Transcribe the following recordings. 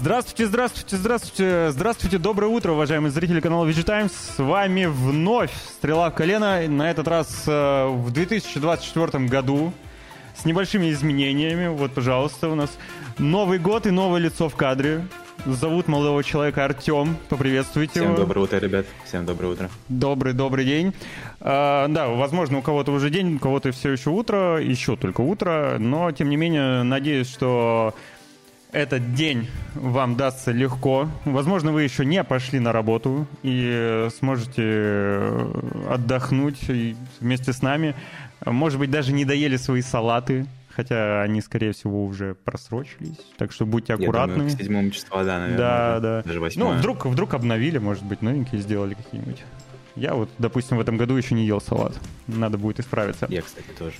Здравствуйте, здравствуйте, здравствуйте, здравствуйте, доброе утро, уважаемые зрители канала VG Times. С вами вновь Стрела в колено, на этот раз э, в 2024 году с небольшими изменениями. Вот, пожалуйста, у нас Новый год и новое лицо в кадре. Зовут молодого человека Артем. Поприветствуйте Всем его. доброе утро, ребят. Всем доброе утро. Добрый, добрый день. А, да, возможно, у кого-то уже день, у кого-то все еще утро, еще только утро, но, тем не менее, надеюсь, что этот день вам дастся легко. Возможно, вы еще не пошли на работу и сможете отдохнуть и вместе с нами. Может быть, даже не доели свои салаты, хотя они, скорее всего, уже просрочились. Так что будьте аккуратны. Я думаю, к седьмому числа, да, наверное. Да, да. Даже Ну, восьмое. вдруг, вдруг обновили, может быть, новенькие сделали какие-нибудь. Я вот, допустим, в этом году еще не ел салат. Надо будет исправиться. Я, кстати, тоже.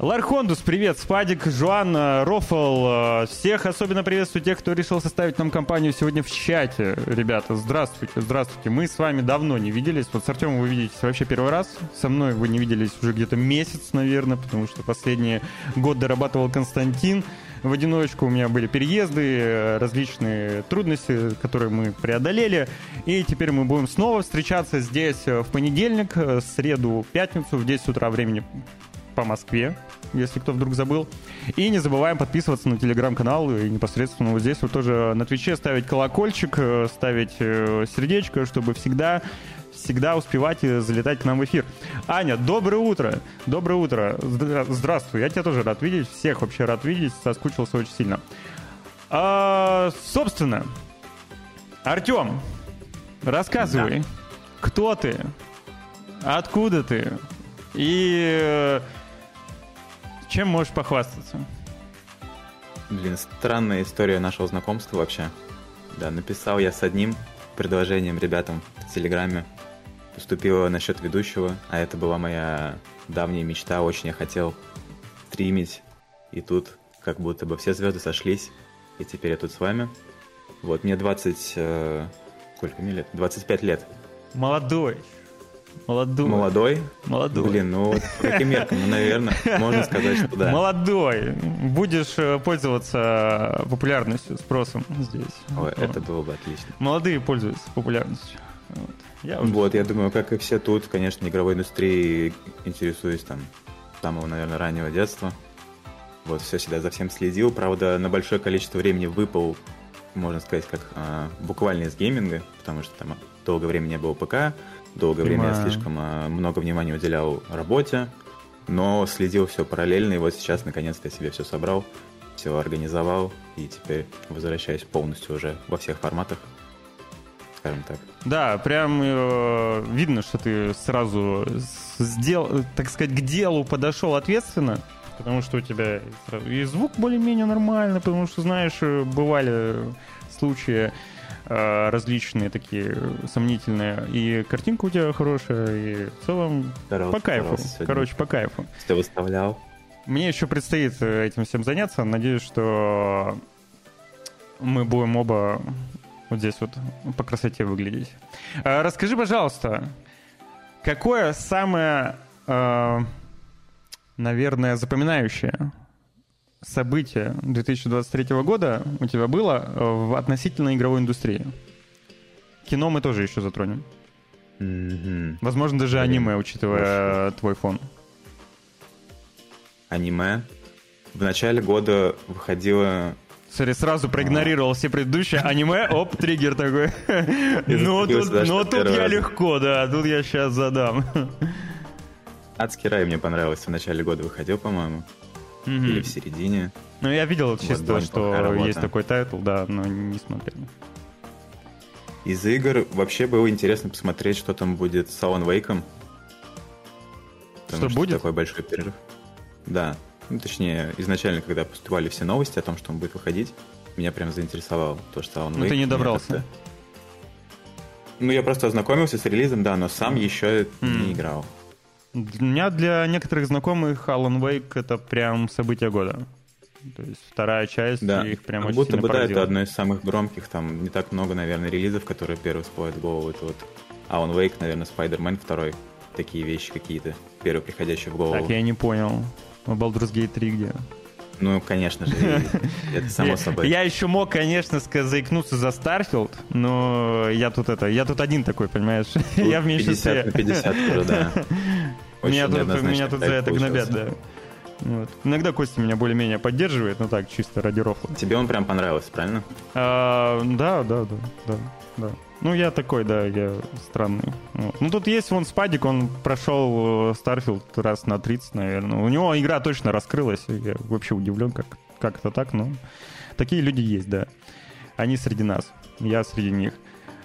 Лархондус, привет, Спадик, Жуан, э, Рофл, э, всех особенно приветствую тех, кто решил составить нам компанию сегодня в чате. Ребята, здравствуйте, здравствуйте. Мы с вами давно не виделись. Вот с Артемом вы видитесь вообще первый раз. Со мной вы не виделись уже где-то месяц, наверное, потому что последний год дорабатывал Константин. В одиночку у меня были переезды, э, различные трудности, которые мы преодолели. И теперь мы будем снова встречаться здесь в понедельник, среду, пятницу в 10 утра времени по Москве, если кто вдруг забыл. И не забываем подписываться на телеграм-канал и непосредственно вот здесь вот тоже на Твиче ставить колокольчик, э, ставить э, сердечко, чтобы всегда всегда успевать залетать к нам в эфир. Аня, доброе утро. Доброе утро. Здра- Здравствуй. Я тебя тоже рад видеть. Всех вообще рад видеть. Соскучился очень сильно. А, собственно, Артем, рассказывай, кто ты, откуда ты и э, чем можешь похвастаться? Блин, странная история нашего знакомства вообще. Да, написал я с одним предложением ребятам в Телеграме. Поступила насчет ведущего, а это была моя давняя мечта. Очень я хотел стримить. И тут как будто бы все звезды сошлись. И теперь я тут с вами. Вот, мне 20... э, сколько мне лет? 25 лет. Молодой. Молодой. Молодой. Молодой. Блин, ну вот по каким меркам? Ну, наверное, можно сказать, что да. Молодой. Будешь э, пользоваться популярностью, спросом здесь. Ой, Вот. это было бы отлично. Молодые пользуются популярностью. Вот. Я уже Вот, я думаю, как и все тут, конечно, игровой индустрией интересуюсь там самого, наверное, раннего детства. Вот, все всегда за всем следил. Правда, на большое количество времени выпал, можно сказать, как а, буквально из гейминга, потому что там долгое время не было ПК, долгое время я Понимаю. слишком а, много внимания уделял работе, но следил все параллельно, и вот сейчас, наконец-то, я себе все собрал, все организовал, и теперь возвращаюсь полностью уже во всех форматах, скажем так. Да, прям э, видно, что ты сразу сделал, так сказать, к делу подошел ответственно, потому что у тебя и звук более-менее нормальный, потому что, знаешь, э, бывали случаи э, различные такие сомнительные, и картинка у тебя хорошая, и в целом Старался, по кайфу. Короче, по кайфу. Что выставлял. Мне еще предстоит э, этим всем заняться. Надеюсь, что мы будем оба вот здесь вот по красоте выглядеть. А, Расскажи, пожалуйста, какое самое, э, наверное, запоминающее событие 2023 года у тебя было э, в относительно игровой индустрии? Кино мы тоже еще затронем. Мгм. Возможно, даже аниме, учитывая э, твой фон. Аниме. В начале года выходило... Смотри, сразу проигнорировал все предыдущие аниме, оп, триггер такой. Ну, зацепился, тут, да, ну, тут я легко, да, тут я сейчас задам. Адский рай мне понравился. В начале года выходил, по-моему. Мгм. Или в середине. Ну, я видел чисто, что есть такой title, да, но не смотрел. Из игр вообще было интересно посмотреть, что там будет с Alan Wake. Что будет? такой большой перерыв. Да. Ну, точнее, изначально, когда поступали все новости о том, что он будет выходить, меня прям заинтересовало то, что Alan Ну, Wake ты не добрался. Ну, я просто ознакомился с релизом, да, но сам еще М. не играл. Для меня, для некоторых знакомых, Alan Wake — это прям событие года. То есть вторая часть, Да, их прям как очень будто сильно бы, да, это одно из самых громких, там не так много, наверное, релизов, которые первые всплывают в голову. Это вот Alan Wake, наверное, Spider-Man второй. Такие вещи какие-то, первые приходящие в голову. Так, я не понял. А Baldur's Gate 3 где? Ну, конечно же, это само собой. Я еще мог, конечно, заикнуться за Starfield, но я тут это, я тут один такой, понимаешь? Я в 50 меньшинстве. на 50 уже, да. Меня тут, меня тут за это гнобят, да. Вот. Иногда Костя меня более-менее поддерживает, ну так, чисто ради рофла. Тебе он прям понравился, правильно? А, да, да, да, да, да. Ну, я такой, да, я странный. Вот. Ну, тут есть вон Спадик, он прошел Starfield раз на 30, наверное. У него игра точно раскрылась. Я вообще удивлен, как, как это так, но такие люди есть, да. Они среди нас, я среди них.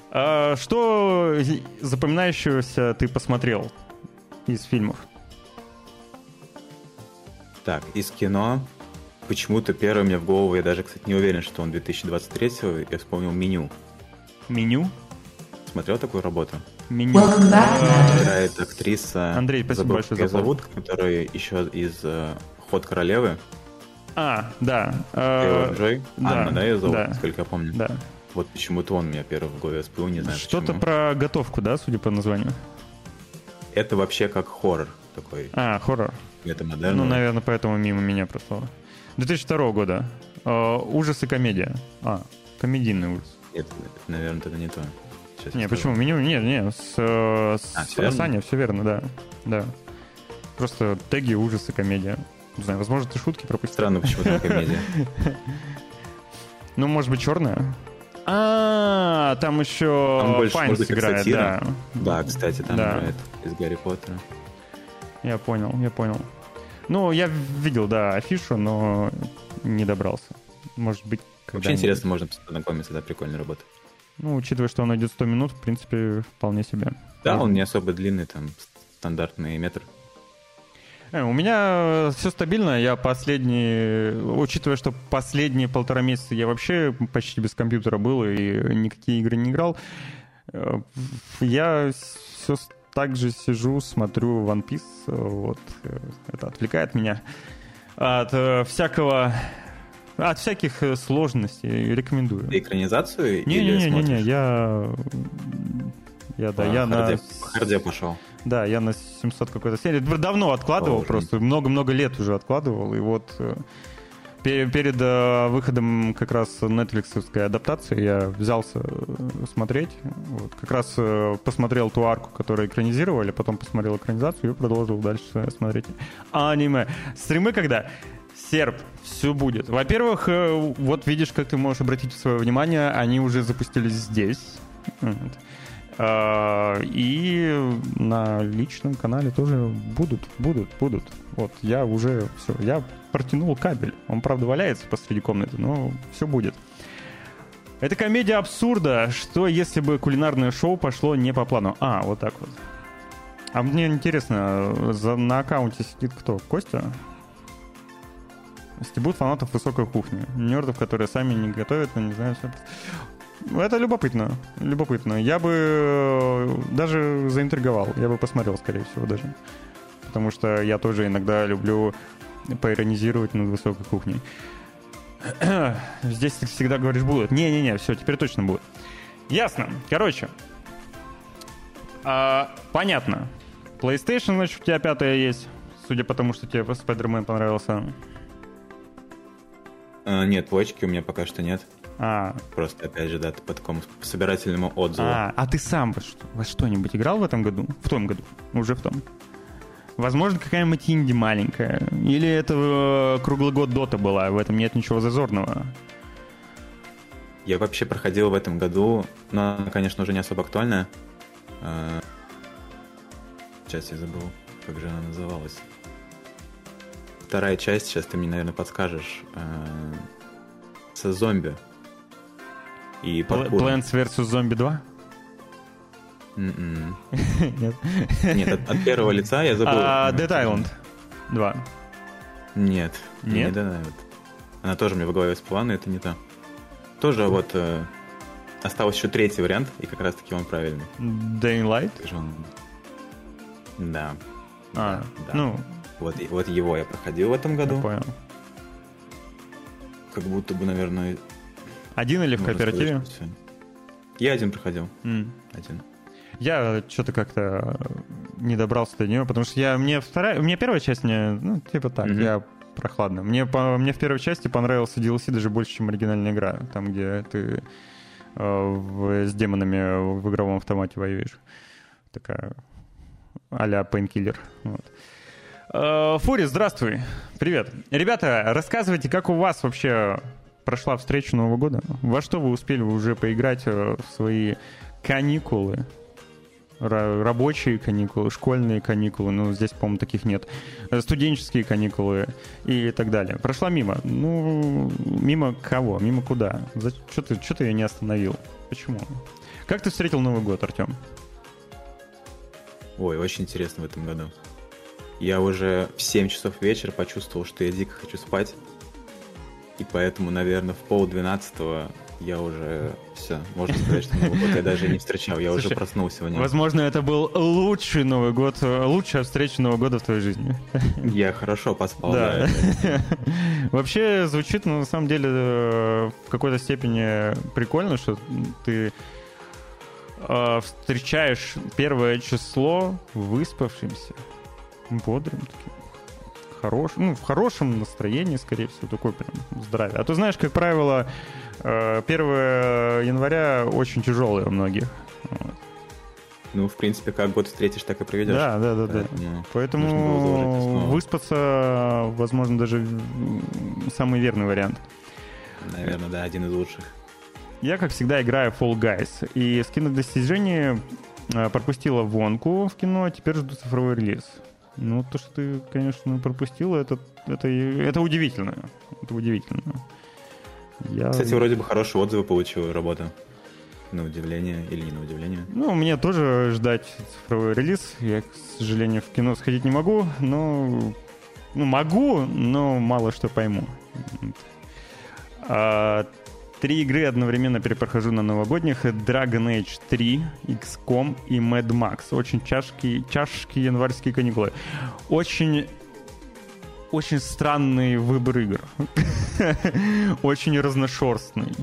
А что запоминающегося ты посмотрел из фильмов? Так, из кино почему-то первый мне в голову, я даже, кстати, не уверен, что он 2023 я вспомнил меню. Меню? Смотрел такую работу? Меню. Matt. Играет актриса, Андрей, спасибо забыл, большое за зовут, которая еще из э, «Ход королевы». А, да. Тейлор э, Джой. да, Анна, да, ее зовут, да. насколько я помню. Да. Вот почему-то он у меня первый в голове всплыл, не знаю Что-то почему. про готовку, да, судя по названию? Это вообще как хоррор такой, А, хоррор. это Ну, модерн. наверное, поэтому мимо меня прошло. 2002 года. Э, ужас и комедия. А, комедийный ужас. Нет, наверное, это не то. Сейчас Не, почему? Меню, нет, нет, с, э, с А, всё верно? Саня, все верно, да. Да. Просто теги, ужас и комедия. Не знаю, возможно, ты шутки пропустил. Странно, почему там комедия. Ну, может быть, черная? А, там еще Там больше, как играет, сатира. да. Да, кстати, там Да. играет из Гарри Поттера. Я понял, я понял. Ну, я видел, да, афишу, но не добрался. Может быть, Вообще когда-нибудь. интересно, можно познакомиться, да, прикольная работа. Ну, учитывая, что он идет 100 минут, в принципе, вполне себе. Да, Можно. он не особо длинный, там стандартный метр. Э, У меня все стабильно. Я последние... Учитывая, что последние полтора месяца я вообще почти без компьютера был и никакие игры не играл, э, я все так же сижу, смотрю One Piece. э, Вот. э, Это отвлекает меня от э, всякого... От всяких э, сложностей. Рекомендую. Ты экранизацию Не-не-не, смотришь? я... Я, да, я на... харде- по харде пошел. Да, я на 700 какой-то серии. Давно откладывал просто, много-много лет уже откладывал. И вот э, пе- перед э, выходом как раз нетфликсовской адаптации я взялся смотреть. Вот, как раз посмотрел ту арку, которую экранизировали, потом посмотрел экранизацию и продолжил дальше смотреть аниме. Стримы когда? Серб, все будет. Во-первых, э, вот видишь, как ты можешь обратить свое внимание, они уже запустились здесь. А, И на личном канале тоже будут, будут, будут. Вот, я уже все, я протянул кабель. Он, правда, валяется посреди комнаты, но все будет. Это комедия абсурда, что если бы кулинарное шоу пошло не по плану. А, вот так вот. А мне интересно, за, на аккаунте сидит кто? Костя? Стебут фанатов высокой кухни. Нердов, которые сами не готовят, но не знают все. Это любопытно. Любопытно. Я бы э, даже заинтриговал. Я бы посмотрел, скорее всего, даже. Потому что я тоже иногда люблю поиронизировать над высокой кухней. Здесь ты всегда говоришь будут. Не-не-не, все, теперь точно будет. Ясно. Короче. А, понятно. PlayStation, значит, у тебя пятая есть. Судя по тому, что тебе Spider-Man понравился. А, нет, плочки у меня пока что нет. А, Просто, опять же, да, по такому собирательному отзыву. А, а ты сам во, что, во что-нибудь играл в этом году? В том году? Уже в том. Возможно, какая-нибудь инди маленькая. Или это э, круглый год Дота была, в этом нет ничего зазорного. Я вообще проходил в этом году, но она, конечно, уже не особо актуальная. А, Сейчас я забыл, как же она называлась. Вторая часть, сейчас ты мне, наверное, подскажешь. а, Со зомби. И паркуром. Plants vs. Zombie 2? М-м. Нет. Нет, от, от первого лица я забыл. А, Dead Island 2. Нет. Нет? Не Dead Island. Она тоже мне в голове всплыла, но это не то. Тоже вот э, остался еще третий вариант, и как раз таки он правильный. Dying Light? Он? Да. А, да. ну, Вот, вот его я проходил в этом я году. понял. Как будто бы, наверное, Один или в сказать, кооперативе? всё. Я один проходил. М. Один. Я что-то как-то не добрался до нее, потому что я мне вторая, мне первая часть мне, ну, типа так, Мгм. я прохладно. Мне, по, мне в первой части понравился DLC даже больше, чем оригинальная игра, там, где ты э, в, с демонами в игровом автомате воюешь. Такая а-ля Painkiller. Вот. Э, Фури, здравствуй. Привет. Ребята, рассказывайте, как у вас вообще прошла встреча Нового года? Во что вы успели уже поиграть э, в свои каникулы? рабочие каникулы, школьные каникулы, ну, здесь, по-моему, таких нет, студенческие каникулы и так далее. Прошла мимо. Ну, мимо кого? Мимо куда? Что ты, что ты ее не остановил? Почему? Как ты встретил Новый год, Артем? Ой, очень интересно в этом году. Я уже в 7 часов вечера почувствовал, что я дико хочу спать. И поэтому, наверное, в пол двенадцатого я уже все, можно сказать, что Новый год я даже не встречал, я Слушай, уже проснулся в нем. Возможно, это был лучший Новый год, лучшая встреча Нового года в твоей жизни. Я хорошо поспал, да. да. Вообще звучит, ну, на самом деле, э, в какой-то степени прикольно, что ты э, встречаешь первое число выспавшимся, бодрым таким хорош, ну, в хорошем настроении, скорее всего, такой прям здравие. А то знаешь, как правило, 1 э, января очень тяжелый у многих. Ну, в принципе, как год встретишь, так и проведешь. Да, да, да, да. Поэтому выспаться, возможно, даже самый верный вариант. Наверное, да, один из лучших. Я, как всегда, играю Fall Guys. И скинуть достижения э, пропустила вонку в кино, а теперь жду цифровой релиз. Ну, то, что ты, конечно, пропустила, это, это, это удивительно. Это удивительно. Я... Кстати, вроде бы хорошие отзывы получила работа. На удивление или не на удивление? Ну, мне тоже ждать цифровой релиз. Я, к сожалению, в кино сходить не могу, но... Ну, могу, но мало что пойму. А, три игры одновременно перепрохожу на новогодних. Dragon Age 3, XCOM и Mad Max. Очень чашки, чашки январские каникулы. Очень очень странный выбор игр. очень разношерстный.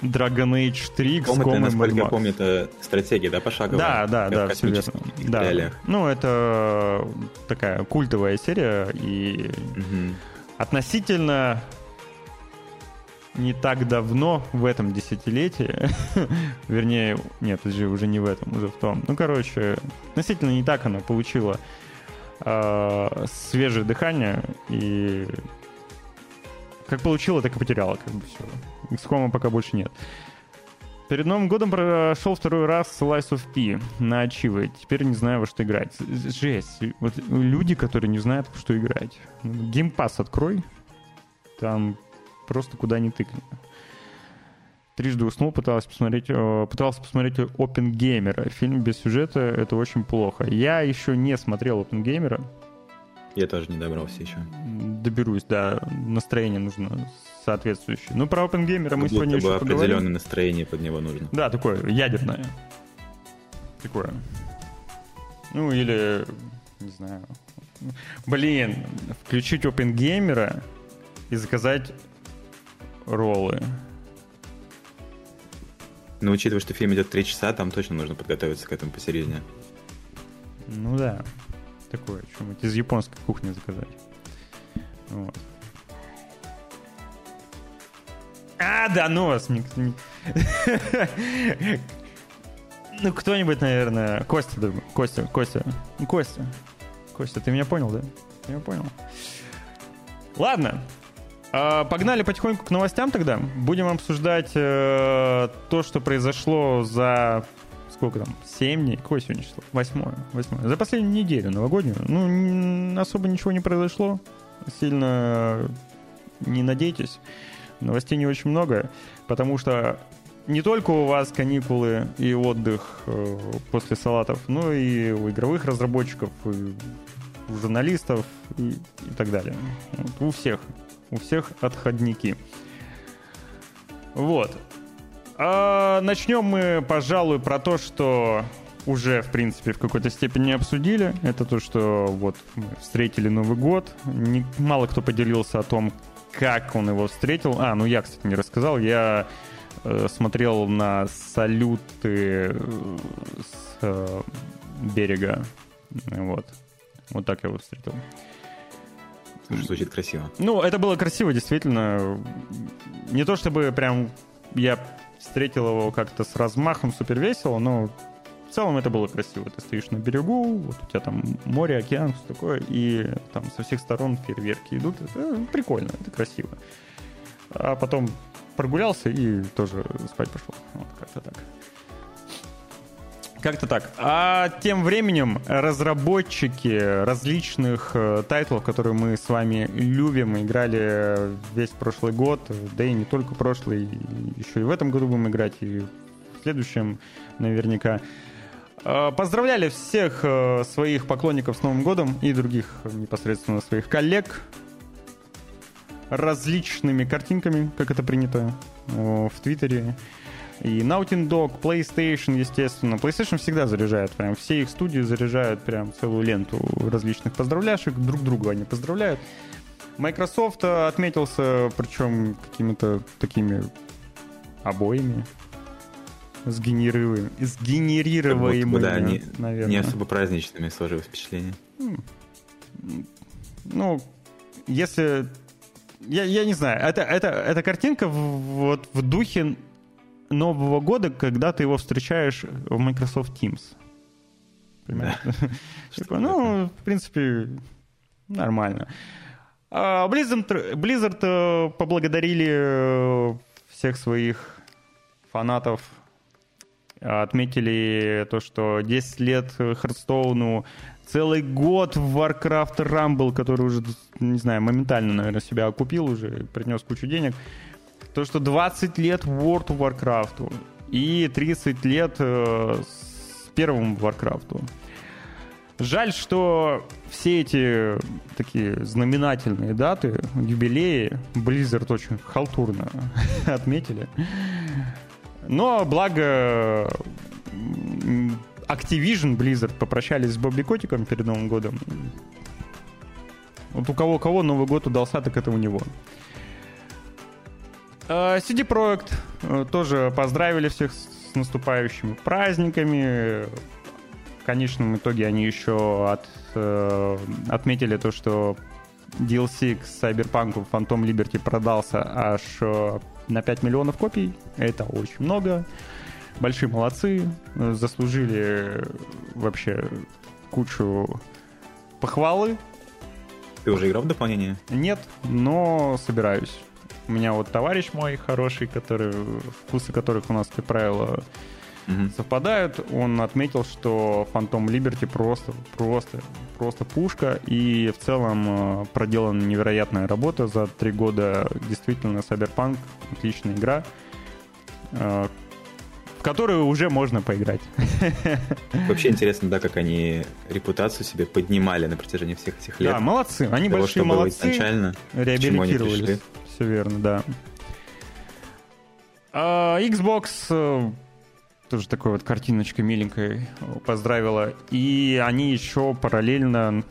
Dragon Age 3, XCOM это, насколько я помню, это стратегия, да, пошаговая? Да, да, да, все верно. Да. Ну, это такая культовая серия, и угу. относительно не так давно, в этом десятилетии, вернее, нет, же уже не в этом, уже в том. Ну, короче, относительно не так она получила э, свежее дыхание и как получила, так и потеряла, как бы все. XCOM пока больше нет. Перед Новым годом прошел второй раз Slice of P на Ачивы. Теперь не знаю, во что играть. Жесть. Вот люди, которые не знают, во что играть. Геймпас открой. Там просто куда ни тыкни трижды уснул, пытался посмотреть, э, пытался посмотреть Опенгеймера. Фильм без сюжета — это очень плохо. Я еще не смотрел Опенгеймера. Я тоже не добрался еще. Доберусь, да. Настроение нужно соответствующее. Ну, про Опенгеймера мы сегодня еще поговорим. определенное настроение под него нужно. Да, такое ядерное. Такое. Ну, или, не знаю. Блин, включить Опенгеймера и заказать роллы. Но учитывая, что фильм идет 3 часа, там точно нужно подготовиться к этому посередине. Ну да. Такое, что-нибудь из японской кухни заказать. Вот. А, да ну вас. Ну, кто-нибудь, наверное... Костя, думаю. Костя, Костя. Костя. Костя, ты меня понял, да? Ты меня понял. Ладно, погнали потихоньку к новостям тогда. Будем обсуждать э, то, что произошло за сколько там? Семь дней? Какое сегодня число? Восьмое. Восьмое. За последнюю неделю новогоднюю. Ну, особо ничего не произошло. Сильно не надейтесь. Новостей не очень много, потому что не только у вас каникулы и отдых э, после салатов, но и у игровых разработчиков, и у журналистов и, и так далее. Вот, у всех у всех отходники. Вот. А начнем мы, пожалуй, про то, что уже, в принципе, в какой-то степени обсудили. Это то, что вот мы встретили Новый год. Не, мало кто поделился о том, как он его встретил. А, ну я, кстати, не рассказал. Я э, смотрел на салюты э, с э, берега. Вот. Вот так я его встретил. Звучит красиво. Ну, это было красиво, действительно. Не то чтобы прям я встретил его как-то с размахом супер весело, но в целом это было красиво. Ты стоишь на берегу, вот у тебя там море, океан, все такое, и там со всех сторон фейерверки идут. Это прикольно, это красиво. А потом прогулялся и тоже спать пошел. Вот как-то так. Как-то так. А тем временем разработчики различных э, тайтлов, которые мы с вами любим, играли весь прошлый год, да и не только прошлый, еще и в этом году будем играть, и в следующем наверняка. Э, поздравляли всех э, своих поклонников с Новым годом и других непосредственно своих коллег различными картинками, как это принято в Твиттере. И Naughty Dog, PlayStation, естественно. PlayStation всегда заряжает, прям все их студии заряжают прям целую ленту различных поздравляшек, друг друга они поздравляют. Microsoft отметился, причем какими-то такими обоями сгенерируемыми, сгенерироваемыми, да, не, наверное. Не особо праздничными сложилось впечатление. Ну, если... Я, я не знаю, это, это, эта картинка в, вот в духе Нового года, когда ты его встречаешь в Microsoft Teams. Да. ну, в принципе, нормально. А Blizzard, Blizzard э, поблагодарили э, всех своих фанатов, отметили то, что 10 лет Хардстоуну, целый год в Warcraft Rumble, который уже, не знаю, моментально, наверное, себя окупил уже, принес кучу денег. То, что 20 лет World of Warcraft и 30 лет э, с первым Warcraft. Жаль, что все эти такие знаменательные даты, юбилеи, Blizzard очень халтурно отметили. Но благо Activision Blizzard попрощались с Бобби Котиком перед Новым годом. Вот у кого-кого Новый год удался, так это у него. Э, CD Projekt э, тоже поздравили всех с наступающими праздниками. В конечном итоге они еще от, э, отметили то, что DLC к Cyberpunk Phantom Liberty продался аж на 5 миллионов копий. Это очень много. Большие молодцы. Заслужили вообще кучу похвалы. Ты уже играл в дополнение? Нет, но собираюсь. У меня вот товарищ мой хороший, который, вкусы которых у нас, как правило, mm-hmm. совпадают, он отметил, что Phantom Liberty просто, просто, просто пушка, и в целом э, проделана невероятная работа за три года. Действительно, Cyberpunk отличная игра, э, в которую уже можно поиграть. Вообще интересно, да, как они репутацию себе поднимали на протяжении всех этих лет. Да, молодцы, они того, большие молодцы. Изначально, реабилитировались все верно, да. А, Xbox э, тоже такой вот картиночкой миленькой поздравила. И они еще параллельно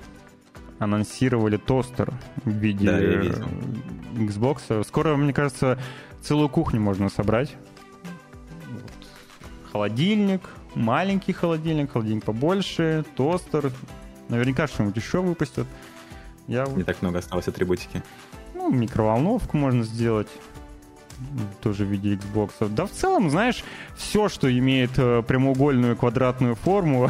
анонсировали тостер в виде да, Xbox. Скоро, мне кажется, целую кухню можно собрать. Вот. Холодильник, маленький холодильник, холодильник побольше, тостер. Наверняка что-нибудь еще выпустят. Я... Не так много осталось атрибутики. Ну, микроволновку можно сделать тоже в виде Xbox. Да в целом, знаешь, все, что имеет э, прямоугольную квадратную форму,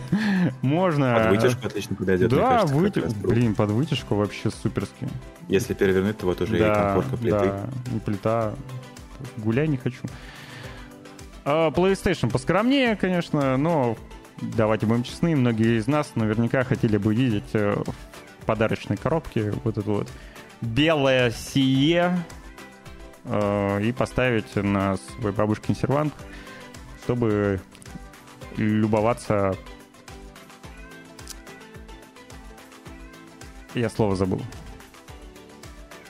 можно... Под вытяжку отлично подойдет. Да, выти... блин, под вытяжку вообще суперски. Если перевернуть, то вот уже да, и комфортка плиты. Да, и плита. Гуляй не хочу. А PlayStation поскромнее, конечно, но давайте будем честны, многие из нас наверняка хотели бы видеть э, в подарочной коробке вот эту вот белое сие э, и поставить на свой бабушкин сервант, чтобы любоваться... Я слово забыл.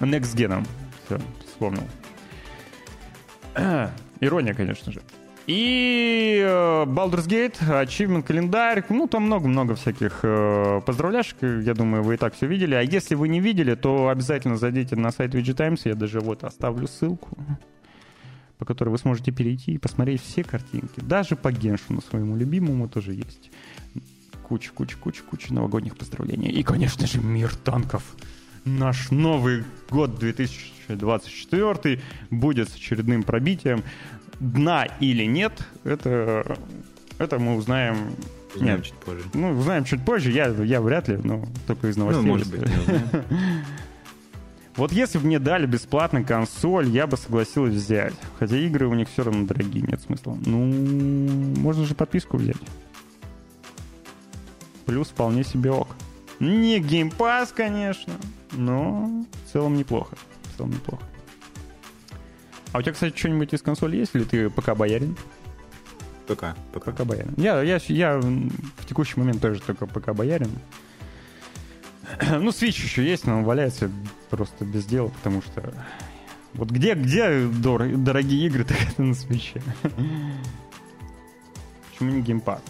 Next Gen. Все, вспомнил. Ирония, конечно же. И э, Baldur's Gate, Achievement календарь, ну там много-много всяких э, поздравляшек, я думаю, вы и так все видели. А если вы не видели, то обязательно зайдите на сайт VG Times, я даже вот оставлю ссылку, по которой вы сможете перейти и посмотреть все картинки. Даже по Геншину своему любимому тоже есть. Куча, куча, куча, куча новогодних поздравлений. И, конечно же, мир танков. наш Новый год 2024 будет с очередным пробитием. Дна или нет, это, это мы узнаем Узнаем Нет. чуть позже. Ну, узнаем чуть позже, я, я вряд ли, но только из новостей. Ну, может быть. Вот если бы мне дали бесплатно консоль, я бы согласилась взять. Хотя игры у них все равно дорогие, нет смысла. Ну, можно же подписку взять. Плюс вполне себе ок. Не геймпас, конечно, но в целом неплохо. Целом неплохо. А у тебя, кстати, что-нибудь из консоли есть, или ты пока боярин? Пока, пока. Пока боярин. Я, я, я в текущий момент тоже только пока боярин. Ну, Switch еще есть, но он валяется просто без дела, потому что... Вот где, где дор- дорогие игры, так это на Switch. Почему не геймпад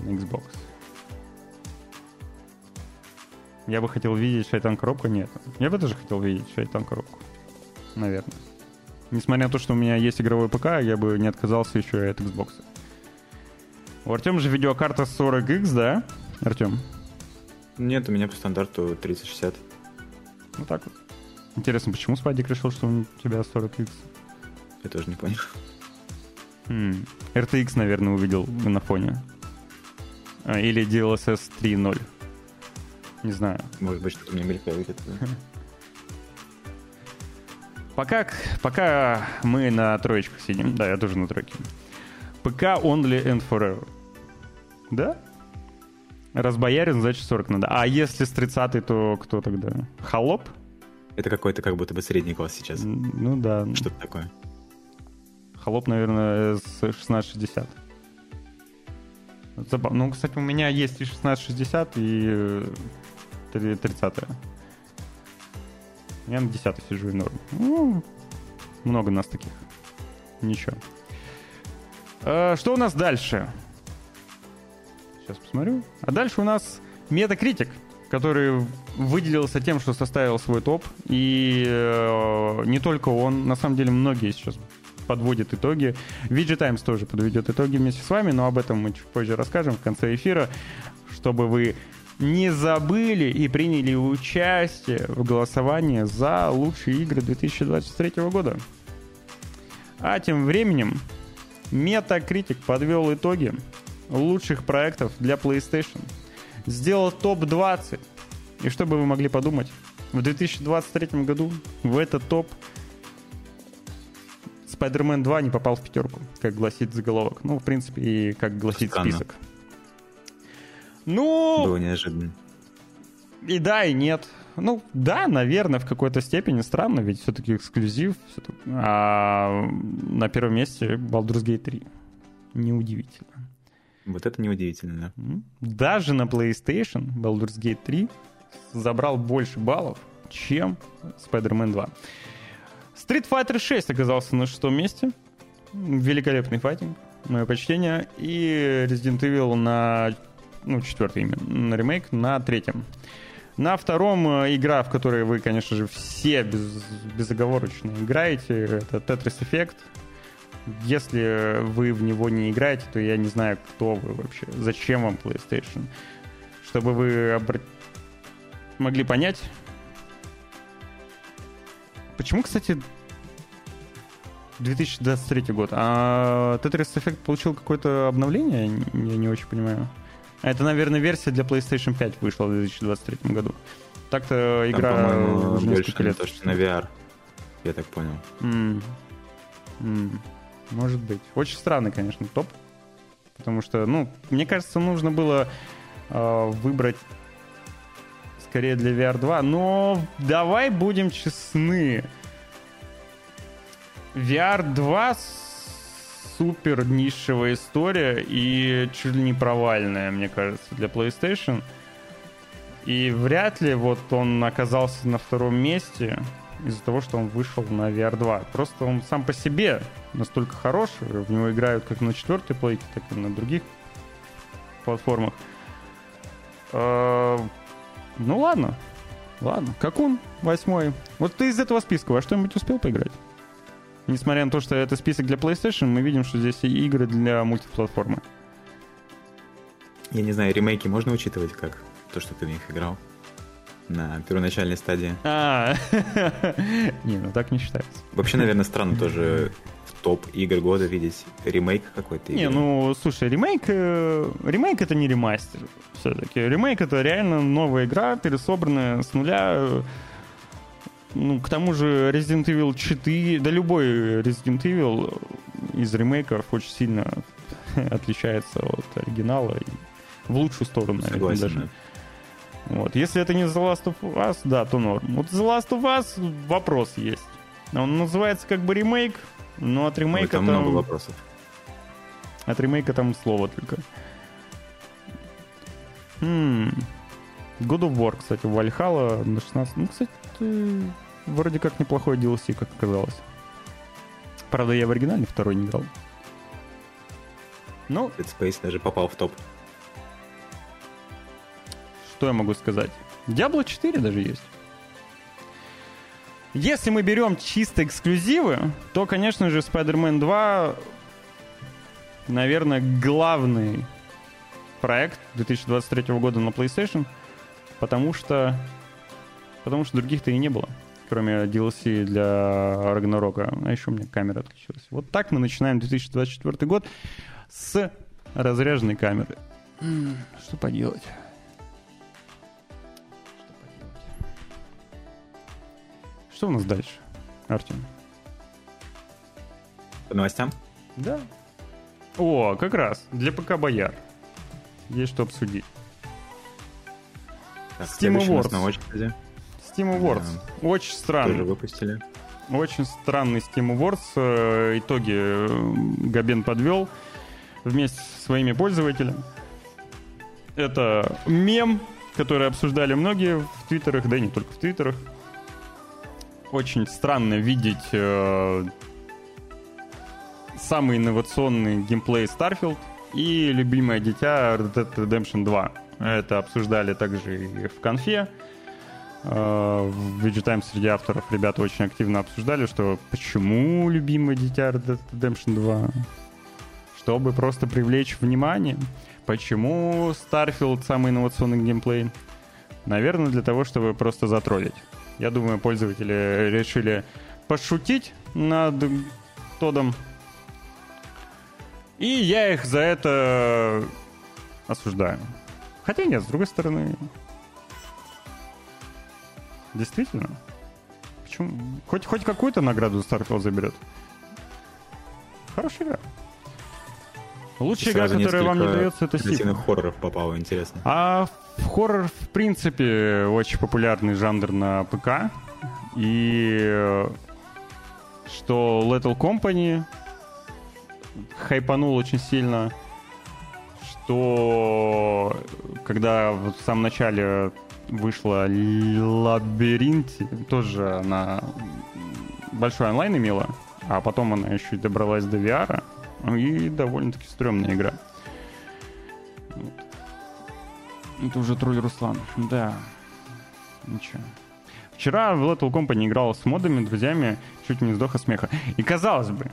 на Xbox? Я бы хотел видеть шайтан коробку, нет. Я бы тоже хотел видеть шайтан коробку. Наверное. Несмотря на то, что у меня есть игровой ПК, я бы не отказался еще и от Xbox. У Артема же видеокарта 40X, да? Артем? Нет, у меня по стандарту 3060. Вот так вот. Интересно, почему Спадик решил, что у тебя 40X? Я тоже не понял. Хм. RTX, наверное, увидел на фоне. А, Или DLSS 3.0. Не знаю. Может быть, что-то мне мелькает. да. Пока, пока мы на троечках сидим, да, я тоже на тройке. ПК only and forever. Да? Раз боярин, значит 40 надо. А если с 30 то кто тогда? Холоп? Это какой-то как будто бы средний класс сейчас. Ну да. Что-то такое. Холоп, наверное, с 1660. Забавно. Ну, кстати, у меня есть и 1660, и э, три- 30 Я на 10 сижу и норм. Ну, много нас таких. Ничего. Э, Что у нас дальше? Сейчас посмотрю. А дальше у нас Metacritic, который выделился тем, что составил свой топ. И э, не только он, на самом деле многие сейчас подводят итоги. VG Times тоже подведет итоги вместе с вами, но об этом мы чуть позже расскажем в конце эфира, чтобы вы не забыли и приняли участие в голосовании за лучшие игры 2023 года. А тем временем Metacritic подвел итоги лучших проектов для PlayStation. Сделал топ-20. И чтобы вы могли подумать, в 2023 году в этот топ Spider-Man 2 не попал в пятерку, как гласит заголовок. Ну, в принципе, и как гласит Странно. список. Ну, Было неожиданно. и да, и нет. Ну, да, наверное, в какой-то степени странно, ведь все-таки эксклюзив. всё-таки. А на первом месте Baldur's Gate 3. Неудивительно. Вот это неудивительно, да. Даже на PlayStation Baldur's Gate 3 забрал больше баллов, чем Spider-Man 2. Street Fighter 6 оказался на шестом месте. Великолепный файтинг. Мое почтение. И Resident Evil на... Ну, четвертый именно. Ремейк на третьем. На втором э, игра, в которой вы, конечно же, все без, безоговорочно играете, это Tetris Effect. Если вы в него не играете, то я не знаю, кто вы вообще. Зачем вам PlayStation? Чтобы вы обра- могли понять. Почему, кстати, 2023 год? А Tetris Effect получил какое-то обновление? Я не очень понимаю. Это, наверное, версия для PlayStation 5 вышла в 2023 году. Так-то Там, игра по-моему, уже несколько лет. то, что на VR. Я так понял. М. М. Может быть. Очень странный, конечно, топ. Потому что, ну, мне кажется, нужно было э, выбрать скорее для VR 2. Но давай будем честны. VR 2 супер нишевая история и чуть ли не провальная, мне кажется, для PlayStation. И вряд ли вот он оказался на втором месте из-за того, что он вышел на VR 2. Просто он сам по себе настолько хорош, в него играют как на четвертой плейке, так и на других платформах. Э, Ну ладно, ладно. Какун восьмой. Вот ты из этого списка во что-нибудь успел поиграть? Несмотря на то, что это список для PlayStation, мы видим, что здесь и игры для мультиплатформы. Я не знаю, ремейки можно учитывать как? То, что ты в них играл? на первоначальной стадии. А, не, ну так не считается. Вообще, наверное, странно тоже в топ игр года видеть ремейк какой-то Не, ну, слушай, ремейк, э, ремейк это не ремастер все-таки. Ремейк это реально новая игра, пересобранная с нуля. Ну, к тому же Resident Evil 4, да любой Resident Evil из ремейков очень сильно отличается от оригинала и в лучшую сторону, наверное, Согласен. даже. да. Вот. Если это не The Last of Us, да, то норм. Вот The Last of Us вопрос есть. Он называется как бы ремейк, но от Ой, ремейка там там, много вопросов. от ремейка там слово только. Хм. God of War, кстати, Valhalla на 16. Ну, кстати, вроде как неплохой DLC, как оказалось. Правда, я в оригинале второй не играл. Ну, Dead Space даже попал в топ. Что я могу сказать? Diablo 4 даже есть. Если мы берем чисто эксклюзивы, то, конечно же, Spider-Man 2, наверное, главный проект 2023 года на PlayStation, потому что, потому что других-то и не было, кроме DLC для Рагнарока. А еще у меня камера отключилась. Вот так мы начинаем 2024 год с разряженной камеры. Что поделать? Что поделать? Что у нас дальше, Артем? По новостям? Да. О, как раз, для ПК Бояр. Есть что обсудить. Так, Steam Awards. Steam Awards. Очень Тоже странный. выпустили. Очень странный Steam Awards. Э, Итоги э, Габен подвел вместе со своими пользователями. Это мем, который обсуждали многие в твиттерах, да и не только в твиттерах. Очень странно видеть э, самый инновационный геймплей Starfield и любимое дитя Red Dead Redemption 2. Это обсуждали также и в конфе. Э, В VG Times среди авторов ребята очень активно обсуждали, что почему любимое дитя Red Dead Redemption 2? Чтобы просто привлечь внимание. Почему Starfield самый инновационный геймплей? Наверное, для того, чтобы просто затроллить. Я думаю, пользователи решили пошутить над Тодом. И я их за это осуждаю. Хотя нет, с другой стороны, действительно. Почему? Хоть, хоть какую-то награду Starfield заберет. Хорошая игра. Лучшая игра, которая вам не дается, это Сиф. хорроров попало, интересно. А хоррор, в принципе, очень популярный жанр на ПК. И что Little Company хайпанул очень сильно, что когда в самом начале вышла Лабиринт, тоже она большой онлайн имела, а потом она еще и добралась до VR, и довольно-таки стрёмная игра. Это уже тролль Руслан. Да. Ничего. Вчера в Little Company играл с модами, друзьями, чуть не сдох от смеха. И казалось бы,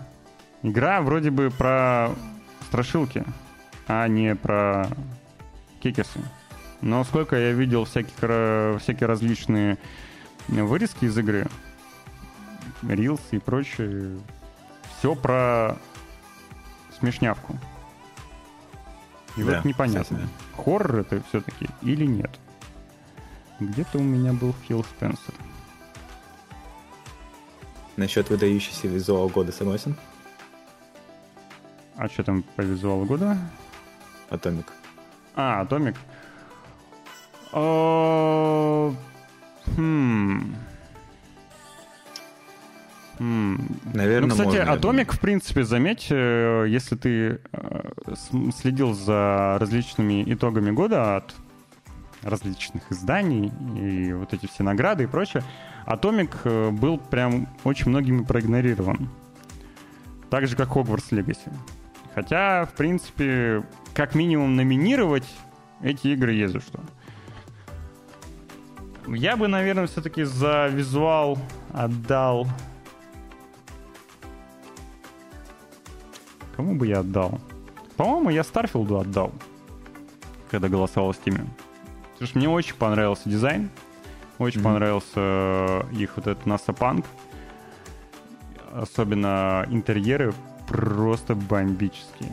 игра вроде бы про страшилки, а не про кекесы. Но сколько я видел всяких, всякие различные вырезки из игры, рилс и прочее, все про смешнявку. И Да, вот непонятно, кстати, хоррор это все-таки или нет. Где-то у меня был Фил Спенсер. Насчет выдающийся визуал года согласен? А что там по визуалу года? Атомик. А, Атомик. О, Хм. Хм. Наверное, Ну, кстати, можно. Атомик, в принципе, заметь, э, если ты э, следил за различными итогами года от различных изданий и вот эти все награды и прочее, Атомик э, был прям очень многими проигнорирован. Так же, как Хогвартс Легаси. Хотя, в принципе, как минимум номинировать эти игры есть за что. Я бы, наверное, все-таки за визуал отдал... Кому бы я отдал? По-моему, я Старфилду отдал, когда голосовал в Steam. Потому что мне очень понравился дизайн. Очень mm-hmm. понравился их вот этот Punk. Особенно интерьеры просто бомбические.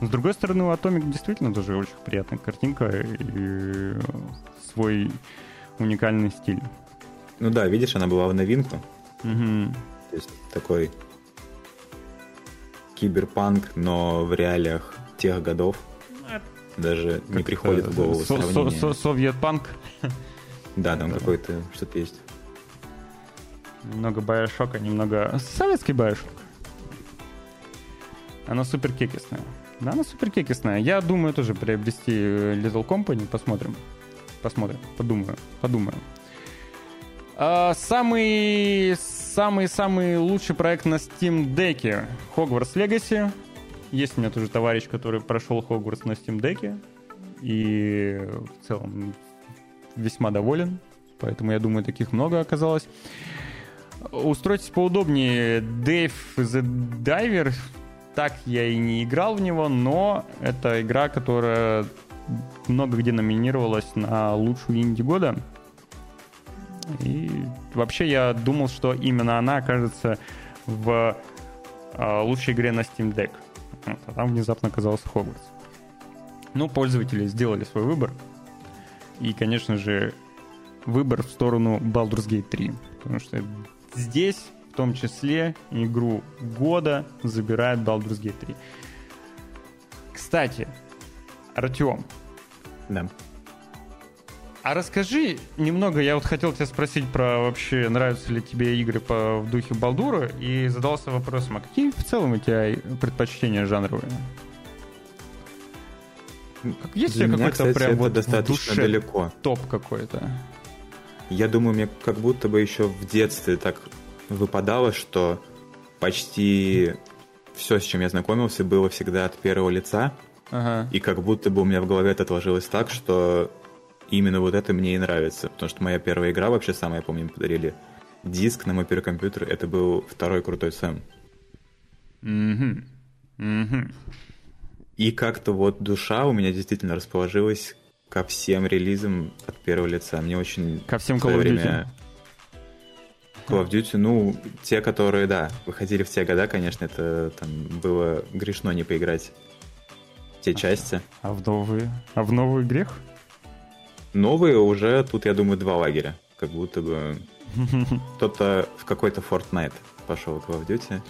с другой стороны, у Atomic действительно тоже очень приятная картинка и свой уникальный стиль. Ну да, видишь, она была в новинку. Угу. То есть такой киберпанк, но в реалиях тех годов. Даже как не приходит в голову со- сравнение. Со- Совет-панк? Да, там какой-то что-то есть. Немного Байошока, немного советский Байошок. Она супер кекисная. Да, она супер кекисная. Я думаю тоже приобрести Little Company. Посмотрим. Посмотрим. Подумаю. Подумаю. А, самый самый-самый лучший проект на Steam Deck Hogwarts Legacy. Есть у меня тоже товарищ, который прошел Hogwarts на Steam Deck. И в целом весьма доволен. Поэтому я думаю, таких много оказалось. Устройтесь поудобнее. Dave the Diver. Так я и не играл в него, но это игра, которая много где номинировалась на лучшую инди года. И вообще я думал, что именно она окажется в э, лучшей игре на Steam Deck. Вот, а там внезапно оказался Хогвартс. Ну, пользователи сделали свой выбор. И, конечно же, выбор в сторону Baldur's Gate 3. Потому что здесь, в том числе, игру года забирает Baldur's Gate 3. Кстати, Артем. Да. А расскажи немного, я вот хотел тебя спросить про вообще, нравятся ли тебе игры по, в духе Балдура, и задался вопросом, а какие в целом у тебя предпочтения жанровые? Есть Для у тебя какой-то прям вот достаточно душе далеко. топ какой-то? Я думаю, мне как будто бы еще в детстве так выпадало, что почти все, с чем я знакомился, было всегда от первого лица. Ага. И как будто бы у меня в голове это отложилось так, что именно вот это мне и нравится, потому что моя первая игра вообще самая, я помню, мне подарили диск на мой первый компьютер, это был второй крутой Сэм. Mm-hmm. Mm-hmm. И как-то вот душа у меня действительно расположилась ко всем релизам от первого лица. Мне очень... Ко всем Call of Duty? Время... Call of Duty, ну, те, которые, да, выходили в те года, конечно, это там было грешно не поиграть те а части. А в новые? А в новый грех? Новые уже, тут, я думаю, два лагеря. Как будто бы кто-то в какой-то Fortnite пошел в Call of Duty.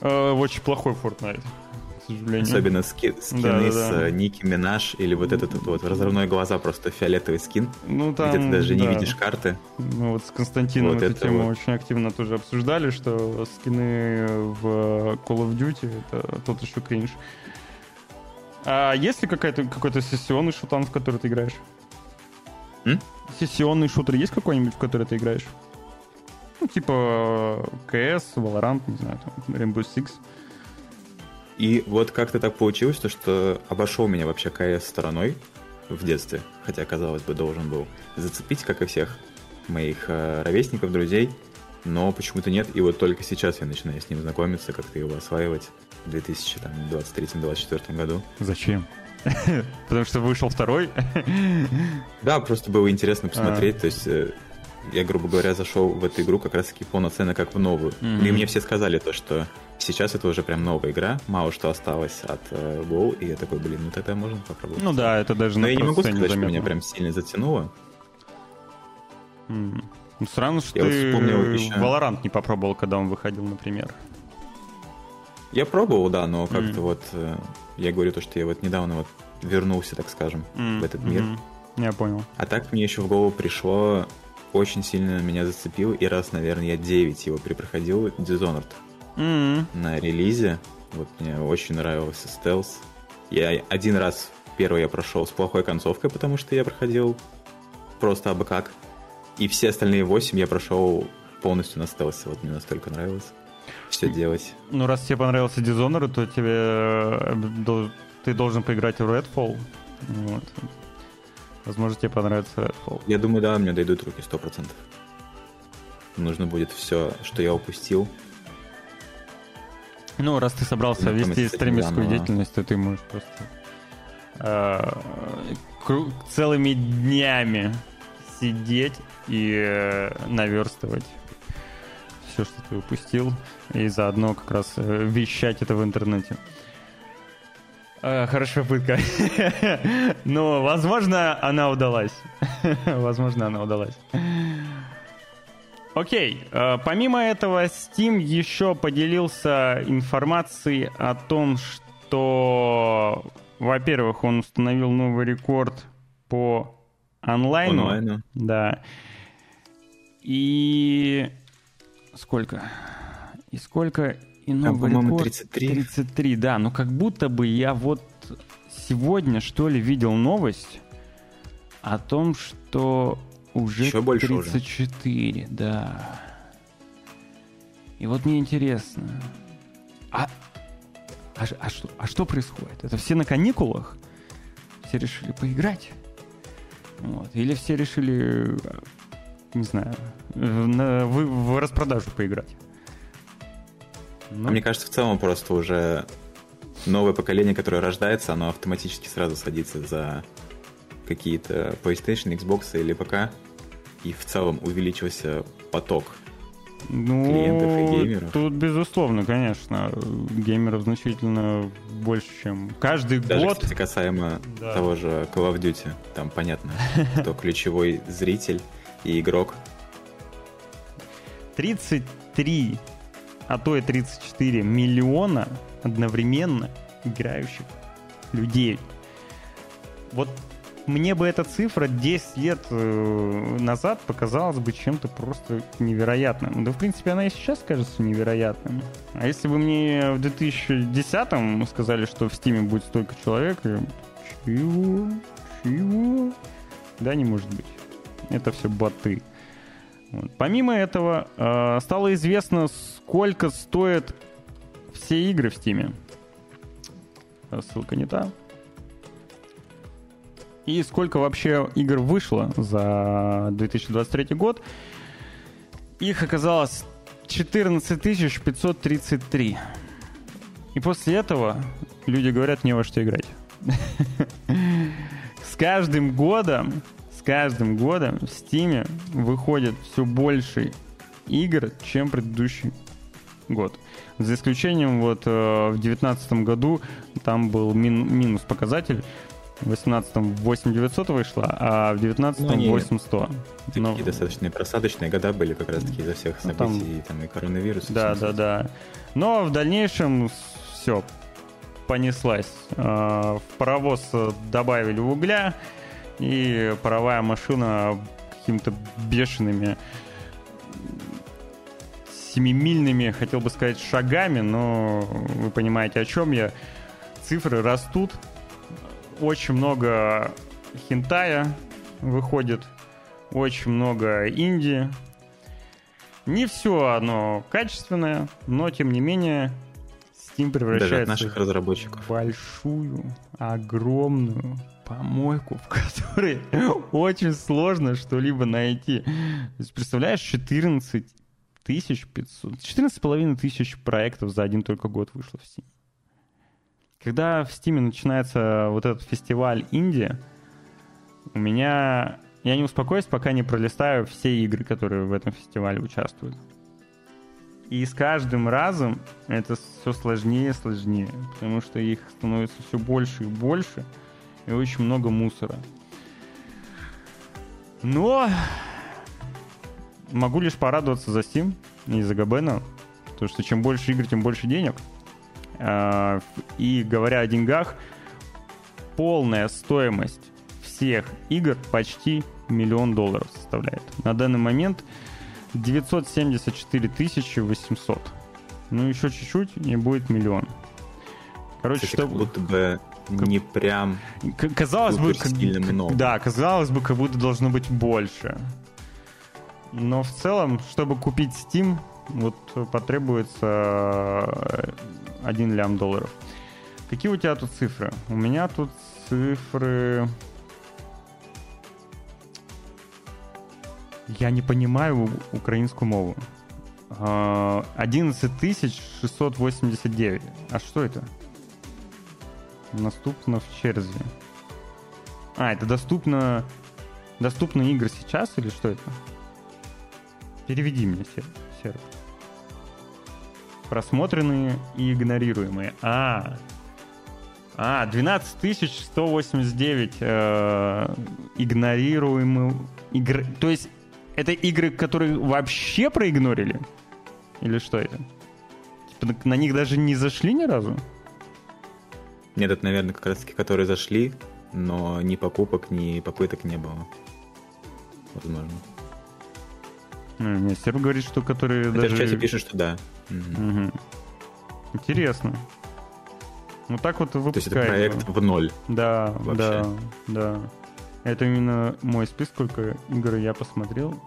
Э, очень плохой Fortnite, к сожалению. Особенно ски, скины да, да, с да. Ники Минаж или вот этот вот разрывной глаза, просто фиолетовый скин, ну, там, где ты даже да. не видишь карты. Мы вот с Константином вот эту тему вот. очень активно тоже обсуждали, что скины в Call of Duty — это тот еще кринж. А есть ли какая-то, какой-то сессионный шутан, в который ты играешь? М? Сессионный шутер есть какой-нибудь, в который ты играешь? Ну, типа CS, Valorant, не знаю, там, Rainbow Six. И вот как-то так получилось, то, что обошел меня вообще CS стороной в детстве, хотя, казалось бы, должен был зацепить, как и всех моих э, ровесников, друзей, но почему-то нет, и вот только сейчас я начинаю с ним знакомиться, как-то его осваивать 2023-2024 году. Зачем? Потому что вышел второй. Да, просто было интересно посмотреть. А. То есть э, я, грубо говоря, зашел в эту игру как раз-таки полноценно как в новую. И мне все сказали то, что сейчас это уже прям новая игра, мало что осталось от э, WoW, и я такой, блин, ну тогда можно попробовать. Ну да, это даже Но я не могу сказать, что меня прям сильно затянуло. Ну, странно, что я ты вот еще... Valorant не попробовал, когда он выходил, например. Я пробовал, да, но как-то mm. вот э, я говорю то, что я вот недавно вот вернулся, так скажем, mm. в этот мир. Mm-hmm. Я понял. А так мне еще в голову пришло, очень сильно меня зацепил, и раз, наверное, я 9 его перепроходил, Dishonored. Mm-hmm. На релизе. Вот мне очень нравился стелс. Я один раз первый я прошел с плохой концовкой, потому что я проходил просто абы как. И все остальные 8 я прошел полностью на стелсе. Вот мне настолько нравилось все делать. Ну, раз тебе понравился Dishonored, то тебе ты должен поиграть в Redfall. Вот. Возможно, тебе понравится Redfall. Я думаю, да, мне дойдут руки 100%. Нужно будет все, что я упустил. Ну, раз ты собрался ну, вести стримерскую деятельность, то ты можешь просто э, целыми днями сидеть и э, наверстывать все, что ты упустил, и заодно как раз э, вещать это в интернете. Э, хорошая попытка. Но, возможно, она удалась. возможно, она удалась. Окей, э, помимо этого, Steam еще поделился информацией о том, что, во-первых, он установил новый рекорд по онлайну. Онлайну. Да. И сколько? И сколько? И новый Там, рекорд 33. 33, да. Но как будто бы я вот сегодня, что ли, видел новость о том, что уже Еще больше 34, уже. да. И вот мне интересно, а, а, а, что, а что происходит? Это все на каникулах? Все решили поиграть? Вот. Или все решили, не знаю, в, в, в распродажу поиграть? Ну. Мне кажется, в целом просто уже новое поколение, которое рождается, оно автоматически сразу садится за какие-то PlayStation, Xbox или ПК, и в целом увеличился поток ну, клиентов и геймеров. Тут, безусловно, конечно, геймеров значительно больше, чем каждый Даже, год. Кстати, касаемо да. того же Call of Duty, там понятно, кто ключевой зритель и игрок. 33 а то и 34 миллиона одновременно играющих людей. Вот мне бы эта цифра 10 лет э, назад показалась бы чем-то просто невероятным. Да, в принципе, она и сейчас кажется невероятным. А если бы мне в 2010-м сказали, что в Стиме будет столько человек, я... чего? Чего? Да, не может быть. Это все боты. Вот. Помимо этого, э, стало известно, сколько стоят все игры в Стиме. Ссылка не та. И сколько вообще игр вышло за 2023 год. Их оказалось 14 533. И после этого люди говорят, не во что играть. С каждым годом каждым годом в Steam выходит все больше игр, чем предыдущий год. За исключением вот э, в 2019 году там был мин, минус показатель. В 18 8900 вышло, а в 19 ну, 8100. Такие Но... достаточно просадочные года были как раз таки из-за всех событий, там... там и коронавирус. Да, да, да. Но в дальнейшем все понеслась. Э, в паровоз добавили угля, и паровая машина какими-то бешеными семимильными, хотел бы сказать, шагами, но вы понимаете, о чем я. Цифры растут, очень много хентая выходит, очень много инди. Не все оно качественное, но тем не менее Steam превращается Даже от наших разработчиков. в большую, огромную помойку, в которой очень сложно что-либо найти. То есть, представляешь, 14 тысяч 500, 14 половиной тысяч проектов за один только год вышло в Steam. Когда в Steam начинается вот этот фестиваль Индии, у меня... Я не успокоюсь, пока не пролистаю все игры, которые в этом фестивале участвуют. И с каждым разом это все сложнее и сложнее, потому что их становится все больше и больше — и очень много мусора. Но могу лишь порадоваться за Steam и за Габена, потому что чем больше игр, тем больше денег. А, и говоря о деньгах, полная стоимость всех игр почти миллион долларов составляет. На данный момент 974 800. Ну, еще чуть-чуть, и будет миллион. Короче, что... Как будто бы не прям казалось бы, как, много. Да, казалось бы, как будто должно быть больше. Но в целом, чтобы купить Steam, вот потребуется 1 э, лям долларов. Какие у тебя тут цифры? У меня тут цифры... Я не понимаю украинскую мову. 11 689. А что это? Доступно в черзе. А, это доступно Доступны игры сейчас или что это? Переведи мне, Серп. Просмотренные и игнорируемые. А, а 12 189 э, игнорируемые игры. То есть это игры, которые вообще проигнорили? Или что это? Типа на них даже не зашли ни разу? Нет, это, наверное, как раз таки, которые зашли, но ни покупок, ни попыток не было. Возможно. Ну, не, Серб говорит, что которые Хотя даже... в чате пишут, что да. Угу. Интересно. Ну так вот выпускают. То есть это проект в ноль. Да, вообще. да, да. Это именно мой список, сколько игр я посмотрел.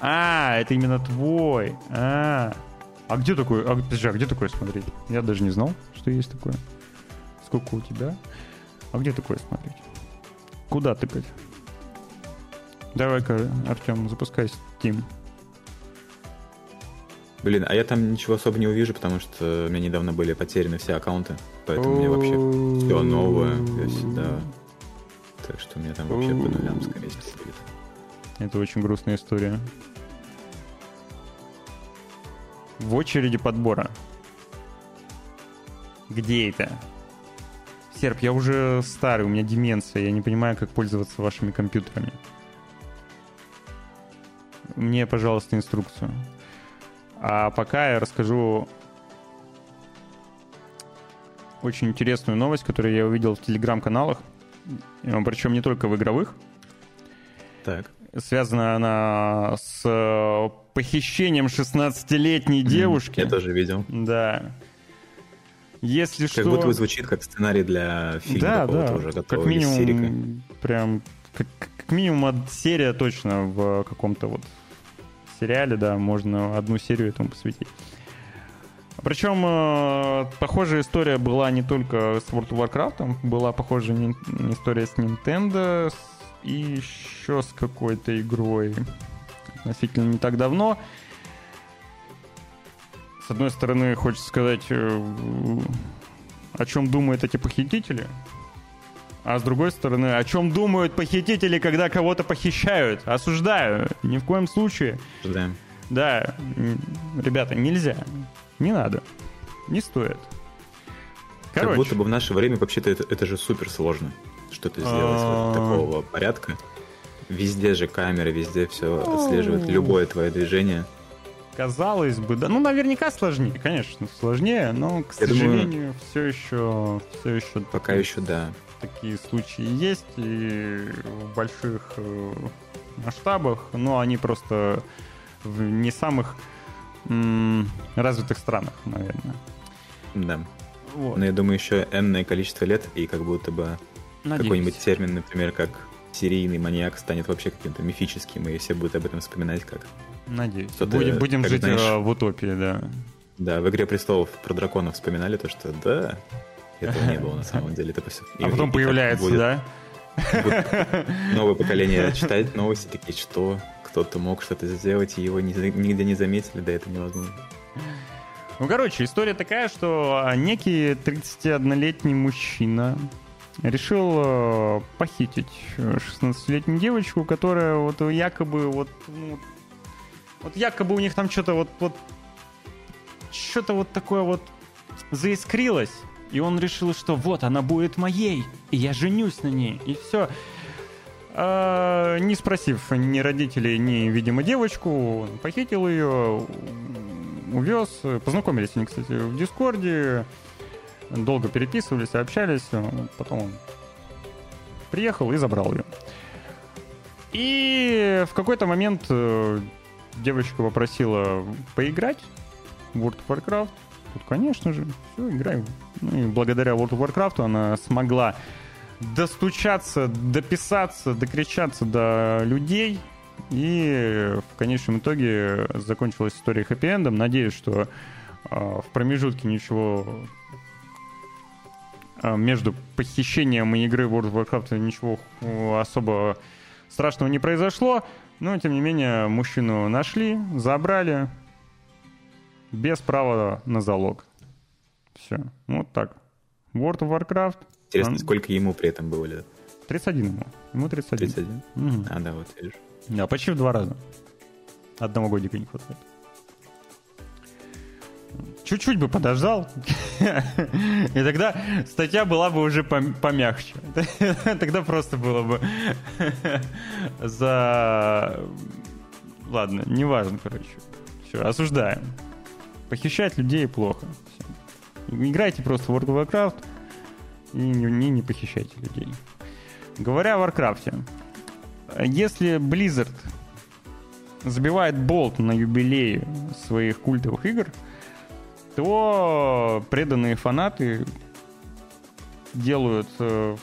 А, это именно твой. А, а где такое? А, подожди, а где такое смотреть? Я даже не знал, что есть такое. Сколько у тебя? А где такое смотреть? Куда тыкать? Давай-ка, Артем, запускай Steam. Блин, а я там ничего особо не увижу, потому что у меня недавно были потеряны все аккаунты, поэтому мне вообще все новое, всегда... Так что у меня там вообще по нулям, скорее всего. Это очень грустная история. В очереди подбора. Где это? Серп, я уже старый, у меня деменция, я не понимаю, как пользоваться вашими компьютерами. Мне, пожалуйста, инструкцию. А пока я расскажу очень интересную новость, которую я увидел в телеграм-каналах, причем не только в игровых. Так. Связана она с э, похищением 16-летней девушки. Я тоже видел. Да. Если как что... Как будто бы звучит как сценарий для фильма да, да. уже готового как минимум, прям как, как минимум серия точно в каком-то вот сериале, да, можно одну серию этому посвятить. Причем э, похожая история была не только с World of Warcraft, была похожая не, история с Nintendo и еще с какой-то игрой относительно не так давно. С одной стороны, хочется сказать, э, о чем думают эти похитители, а с другой стороны, о чем думают похитители, когда кого-то похищают? Осуждаю. Ни в коем случае. Осуждаем. Да, ребята, нельзя. Не надо. Не стоит. Короче. Как будто бы в наше время вообще-то это, это же супер сложно. Что-то сделать вот такого порядка. Везде же камеры, везде все отслеживает любое твое движение. Казалось бы, да. Ну, наверняка сложнее, конечно, сложнее, но, к сожалению, думаю, все еще, все еще. Пока еще, да такие случаи есть и в больших э, масштабах, но они просто в не самых м- развитых странах, наверное. Да. Вот. Но я думаю, еще энное количество лет, и как будто бы Надеюсь. какой-нибудь термин, например, как серийный маньяк станет вообще каким-то мифическим, и все будут об этом вспоминать как... Надеюсь. Будем, будем как, жить знаешь, в утопии, да. Да, в «Игре престолов» про драконов вспоминали то, что да, этого не было на самом деле. Это все... А потом появляется, будет, да? новое поколение читает новости, такие, что кто-то мог что-то сделать, и его нигде не заметили, да это невозможно. Ну, короче, история такая, что некий 31-летний мужчина решил э, похитить 16-летнюю девочку, которая вот якобы вот, ну, вот якобы у них там что-то вот, вот что-то вот такое вот заискрилось, и он решил, что вот, она будет моей, и я женюсь на ней, и все. А, не спросив ни родителей, ни, видимо, девочку, похитил ее, увез. Познакомились они, кстати, в Дискорде. Долго переписывались, общались. Потом он приехал и забрал ее. И в какой-то момент э, девочка попросила поиграть в World of Warcraft. Тут, конечно же, все, играем. Ну и благодаря World of Warcraft она смогла достучаться, дописаться, докричаться до людей. И в конечном итоге закончилась история хэппи-эндом. Надеюсь, что э, в промежутке ничего э, между похищением и игры World of Warcraft ничего особо страшного не произошло. Но, тем не менее, мужчину нашли, забрали, без права на залог. Все. Вот так. World of Warcraft. Интересно, он... сколько ему при этом было лет? 31 ему. Ему 31. 31? Мгм. А, да, вот видишь. Да, почти в два раза. Одного годика не хватает. Чуть-чуть бы подождал, и тогда статья была бы уже пом- помягче. Тогда просто было бы за... Ладно, неважно, короче. Все, осуждаем. Похищать людей плохо. Играйте просто в World of Warcraft и не, не похищайте людей. Говоря о Варкрафте, если Blizzard забивает болт на юбилей своих культовых игр, то преданные фанаты делают, э,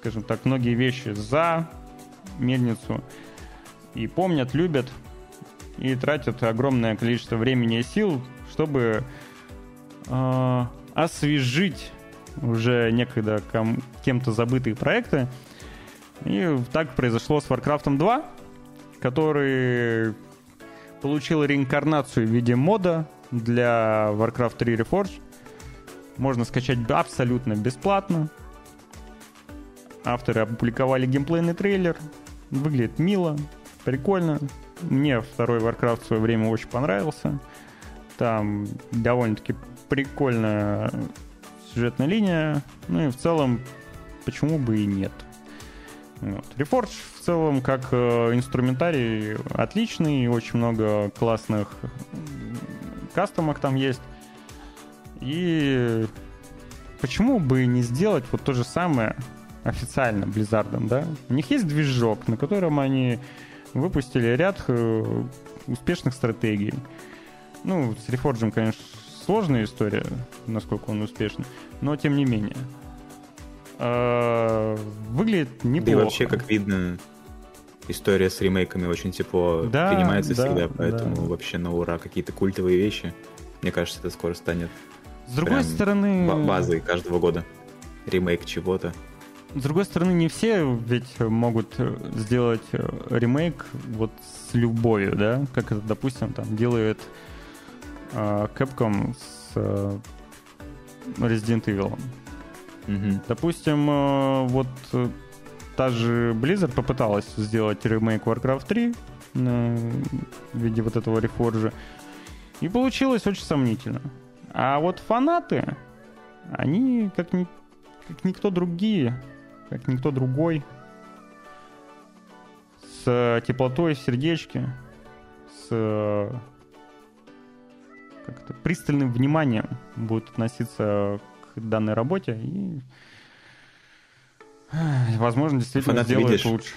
скажем так, многие вещи за мельницу и помнят, любят и тратят огромное количество времени и сил, чтобы э, освежить уже некогда ком- кем-то забытые проекты. И так произошло с Warcraft 2, который получил реинкарнацию в виде мода для Warcraft 3 Reforged. Можно скачать абсолютно бесплатно. Авторы опубликовали геймплейный трейлер. Выглядит мило, прикольно. Мне второй Warcraft в свое время очень понравился. Там довольно-таки прикольная сюжетная линия. Ну и в целом, почему бы и нет. Вот. Reforged в целом как э, инструментарий отличный, очень много классных кастомок там есть. И почему бы не сделать вот то же самое официально Blizzard, да? У них есть движок, на котором они выпустили ряд э, успешных стратегий. Ну, с Reforged, конечно, сложная история, насколько он успешный, но тем не менее. Э, Выглядит Да неплохо. и вообще, как видно, история с ремейками очень тепло Да, принимается да, всегда, поэтому да. вообще на ура какие-то культовые вещи. Мне кажется, это скоро станет С другой стороны... ба- базой каждого года. Ремейк чего-то. С другой стороны, не все ведь могут сделать э, ремейк вот с любовью, да, как это, допустим, там делает э, Capcom с э, Resident Evil. Мгм. Допустим, э, вот э, та же Blizzard попыталась сделать ремейк Warcraft 3 на- в виде вот этого рефоржа, и получилось очень сомнительно. А вот фанаты, они как, ни- как никто другие, как никто другой, с э, теплотой в сердечке, с э, как это, пристальным вниманием будут относиться к данной работе и возможно действительно сделают видишь, лучше.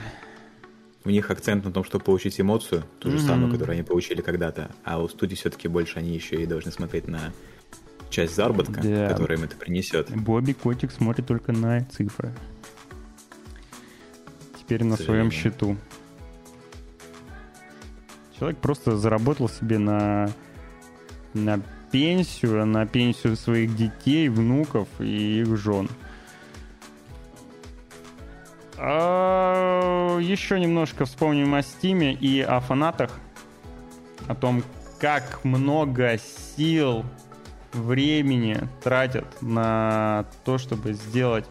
У них акцент на том, чтобы получить эмоцию, ту же Мгм. самую, которую они получили когда-то. А у студии все-таки больше они еще и должны смотреть на часть заработка, Да. которую им это принесет. Бобби Котик смотрит только на цифры. Теперь на своем счету. Человек просто заработал себе на, на пенсию, на пенсию своих детей, внуков и их жен. А, еще немножко вспомним о Стиме и о фанатах. О том, как много сил, времени тратят на то, чтобы сделать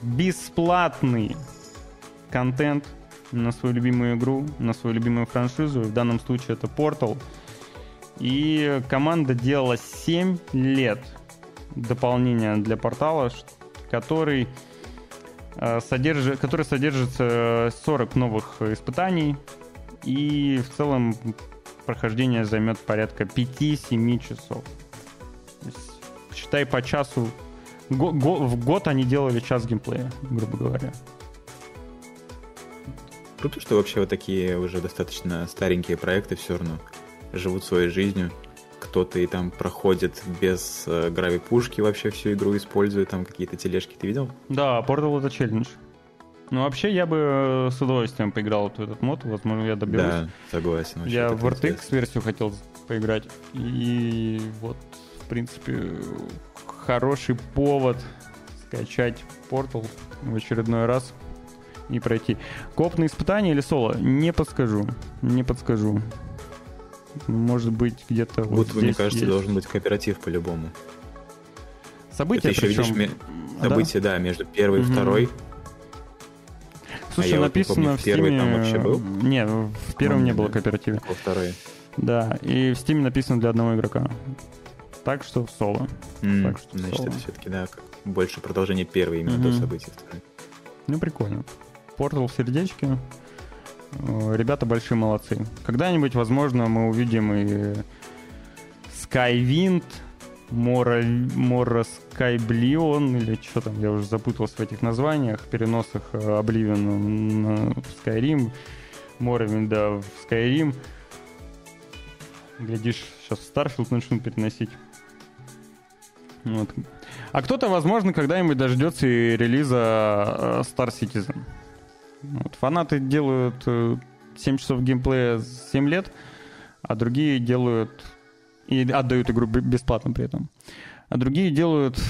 бесплатный контент на свою любимую игру, на свою любимую франшизу. В данном случае это Portal. И команда делала 7 лет дополнения для портала, который, содержит, который содержится 40 новых испытаний. И в целом прохождение займет порядка 5-7 часов. Есть, считай по часу. Го- го- в год они делали час геймплея, грубо говоря. Круто, что вообще вот такие уже достаточно старенькие проекты все равно живут своей жизнью. Кто-то и там проходит без э, грави-пушки вообще всю игру, используя там какие-то тележки. Ты видел? Да, Portal это челлендж. Ну, вообще, я бы э, с удовольствием поиграл вот в этот мод. Возможно, я доберусь. Да, согласен. вообще я в интересно. RTX-версию хотел поиграть. И вот, в принципе, хороший повод скачать Portal в очередной раз и пройти. Коп на испытание или соло? Не подскажу. Не подскажу. Может быть, где-то вот Вот, мне здесь кажется, есть. должен быть кооператив по-любому. События, Это еще, причем... видишь, ме- Да? события, да, между первой и Мгм. второй. Слушай, а написано вот в первый Steam... там вообще был? Не, в первом не было кооператива. Во второй. Да, и в Steam написано для одного игрока. Так что соло. М, Так что Значит, соло. это все-таки, да, больше продолжение первой именно Мгм. до событий второй. Ну, прикольно. Портал в сердечке. Э, Ребята большие молодцы. Когда-нибудь, возможно, мы увидим и Skywind, Mora, Mora Skyblion, или что там, я уже запутался в этих названиях, переносах э, Oblivion на Skyrim, Morrowind да, в Skyrim. Глядишь, сейчас Starfield начнут переносить. Вот. А кто-то, возможно, когда-нибудь дождется и релиза э, Star Citizen. Вот. Фанаты делают э, 7 часов геймплея за 7 лет, а другие делают и отдают игру бесплатно при этом. А другие делают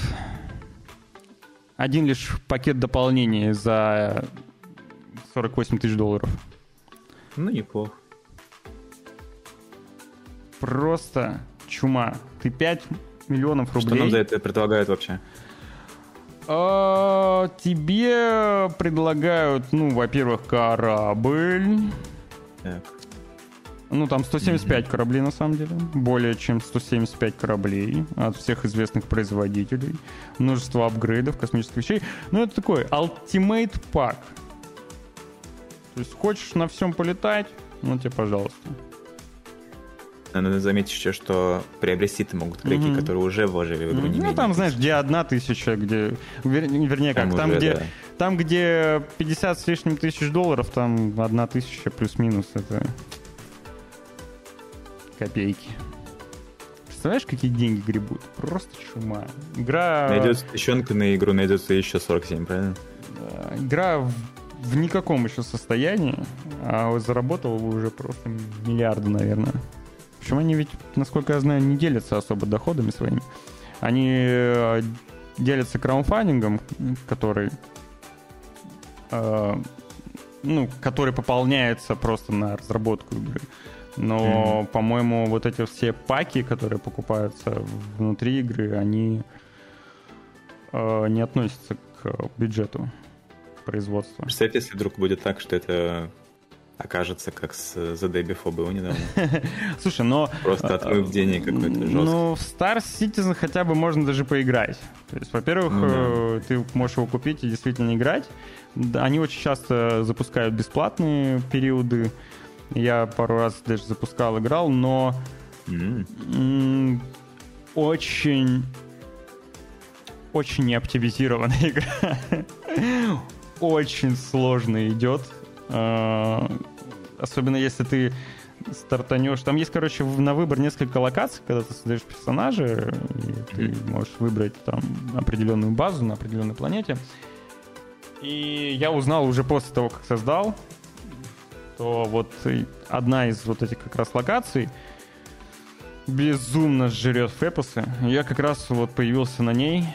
один лишь пакет дополнений за 48 тысяч долларов. Ну, неплохо. Просто чума. Ты 5 миллионов Что рублей. нам за это предлагают вообще? А, тебе предлагают, ну, во-первых, корабль. Так. Ну, там 175 кораблей, на самом деле. Более чем 175 кораблей от всех известных производителей. Множество апгрейдов, космических вещей. Ну, это такой Ultimate Pack. То есть, хочешь на всем полетать, ну, тебе, пожалуйста. Надо заметить еще, что приобрести-то могут игроки, Мгм. которые уже вложили в игру не Ну, там, знаешь, тысячи. где одна тысяча, где... вер- Вернее, как, Там уже, где... да. Там, где 50 с лишним тысяч долларов, там одна тысяча плюс-минус. Это копейки. Представляешь, какие деньги гребут? Просто чума. Игра... Найдется тыщенка на игру, найдется еще 47, правильно? Игра в, в никаком еще состоянии, а заработала бы уже просто миллиарды, наверное. Причем они ведь, насколько я знаю, не делятся особо доходами своими. Они э, делятся краудфандингом, который э, ну, который пополняется просто на разработку игры. Но, по-моему, вот эти все паки, которые покупаются внутри игры, они э, не относятся к бюджету производства. Представь, если вдруг будет так, что это окажется как с The Day Before было недавно. Слушай, но... Просто отмыв денег какой-то жесткий. Ну, в Star Citizen хотя бы можно даже поиграть. То есть, во-первых, Ну да. э, ты можешь его купить и действительно играть. Они очень часто запускают бесплатные периоды. Я пару раз даже запускал, играл, но м, очень очень неоптимизированная игра. Очень сложно идет. А, Особенно если ты стартанешь. Там есть, короче, на выбор несколько локаций, когда ты создаешь персонажа, и ты можешь выбрать там определенную базу на определенной планете. И я узнал уже после того, как создал, то вот одна из вот этих как раз локаций безумно жрет фэпосы. Я как раз вот появился на ней.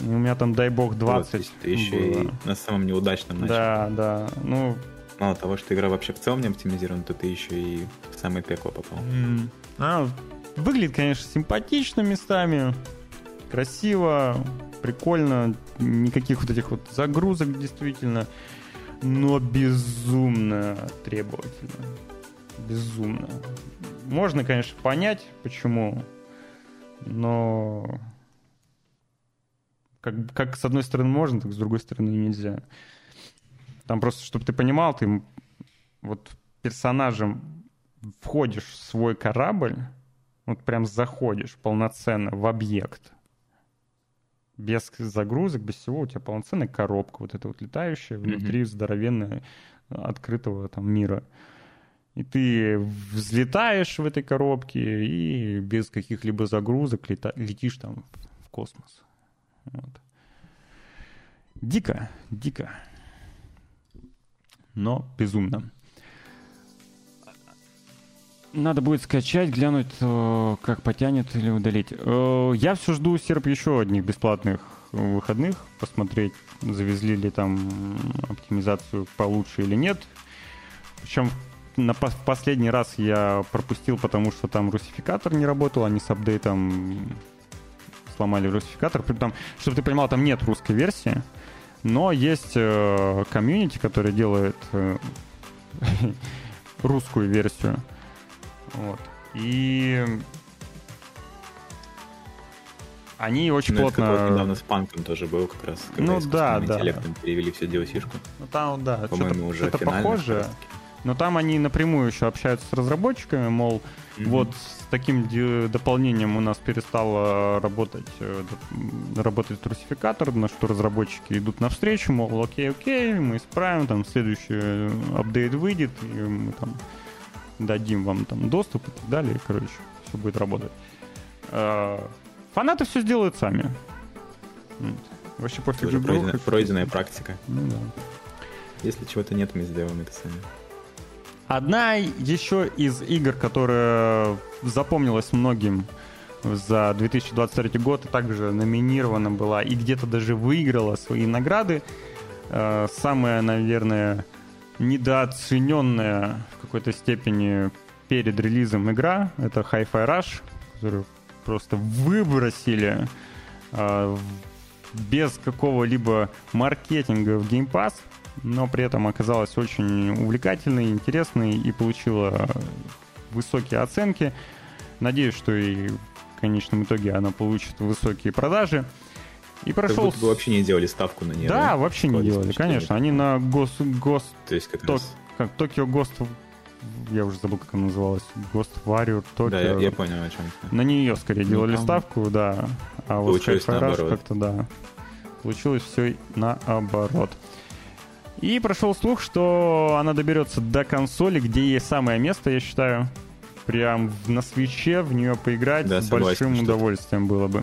У меня там, дай бог, 20 вот, ты еще было. и на самом неудачном начал. Да, да. Ну, Мало того, что игра вообще в целом не оптимизирована, то ты еще и в самое пекло попал. м, а, выглядит, конечно, симпатично местами. Красиво, прикольно. Никаких вот этих вот загрузок действительно. Но безумно требовательно. Безумно. Можно, конечно, понять, почему. Но как, как с одной стороны можно, так с другой стороны нельзя. Там просто, чтобы ты понимал, ты вот персонажем входишь в свой корабль, вот прям заходишь полноценно в объект. Без загрузок, без всего, у тебя полноценная коробка, вот эта вот летающая, внутри здоровенная открытого там мира. И ты взлетаешь в этой коробке и без каких-либо загрузок лета- летишь там в космос. Вот. Дико, дико. Но безумно. Надо будет скачать, глянуть, э, как потянет или удалить. Э, Я все жду серп еще одних бесплатных выходных, посмотреть, завезли ли там оптимизацию получше или нет. Причем на пос- последний раз я пропустил, потому что там русификатор не работал, они с апдейтом сломали русификатор. При- Там, чтобы ты понимал, там нет русской версии. Но есть э, комьюнити, который делает э, русскую версию. Вот. И они очень ну, плотно... Это недавно с панком тоже был как раз. Когда ну да, да. интеллектом перевели все DLC-шку. Ну там, да, По-моему, уже что-то похоже. Но там они напрямую еще общаются с разработчиками, мол, mm-hmm. вот таким дополнением у нас перестал работать, э, работать трусификатор, на что разработчики идут навстречу, мол, окей, окей, мы исправим, там следующий апдейт выйдет, и мы там дадим вам там доступ и так далее, и, короче, все будет работать. А, фанаты все сделают сами. Вообще пофиг. Пройденная, пройденная практика. Ну да. Если чего-то нет, мы сделаем это сами. Одна еще из игр, которая запомнилась многим за 2023 год и также номинирована была и где-то даже выиграла свои награды. Э, самая, наверное, недооцененная в какой-то степени перед релизом игра — это Hi-Fi Rush, которую просто выбросили э, без какого-либо маркетинга в Game Pass — но при этом оказалась очень увлекательной, интересной и получила высокие оценки. Надеюсь, что и в конечном итоге она получит высокие продажи. И прошел... Как будто бы вообще не делали ставку на нее. Да, да? вообще не делали, конечно. Они на Гос... Гос... То есть как Ток... раз... Как Токио Гост... Я уже забыл, как она называлась. Гост Warrior Токио. Да, я, я понял, о чем На нее скорее ну, делали там... ставку, да. А вот Получилось наоборот. как-то, да. Получилось все наоборот. И прошел слух, что она доберется до консоли, где есть самое место, я считаю. Прям на свече в нее поиграть да, с большим удовольствием было бы.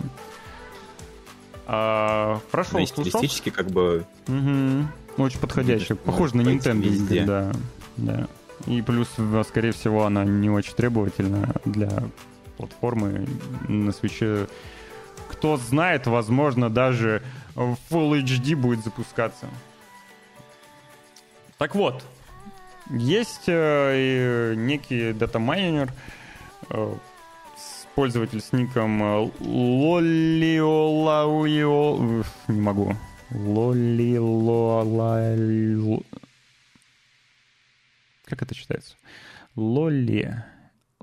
А, прошел да, стилистически как бы... Угу. Очень подходящая. Похоже на Nintendo. Да, да. И плюс, скорее всего, она не очень требовательна для платформы на свече. Кто знает, возможно, даже Full HD будет запускаться. Так вот, есть э, некий дата-майнер, э, пользователь с ником э, Лолиолауио... Не могу. Лолилола... Как это читается? Лоли...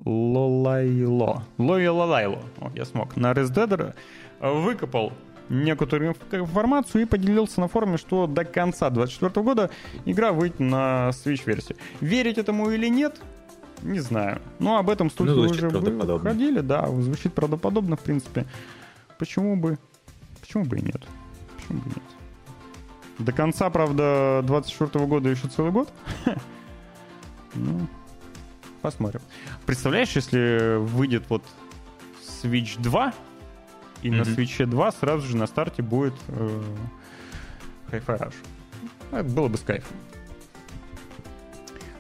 Лолайло. Лолилолайло. О, я смог. На ResDead выкопал некоторую информацию и поделился на форуме, что до конца 2024 года игра выйдет на Switch-версию. Верить этому или нет, не знаю. Но об этом студии ну, уже выходили, да, звучит правдоподобно, в принципе. Почему бы, почему бы и нет? Почему бы и нет? До конца, правда, 24 года еще целый год. Ну, посмотрим. Представляешь, если выйдет вот Switch 2, и mm-hmm. на Switch 2 сразу же на старте будет э, Hi-Fi Rush. Это было бы с кайфом.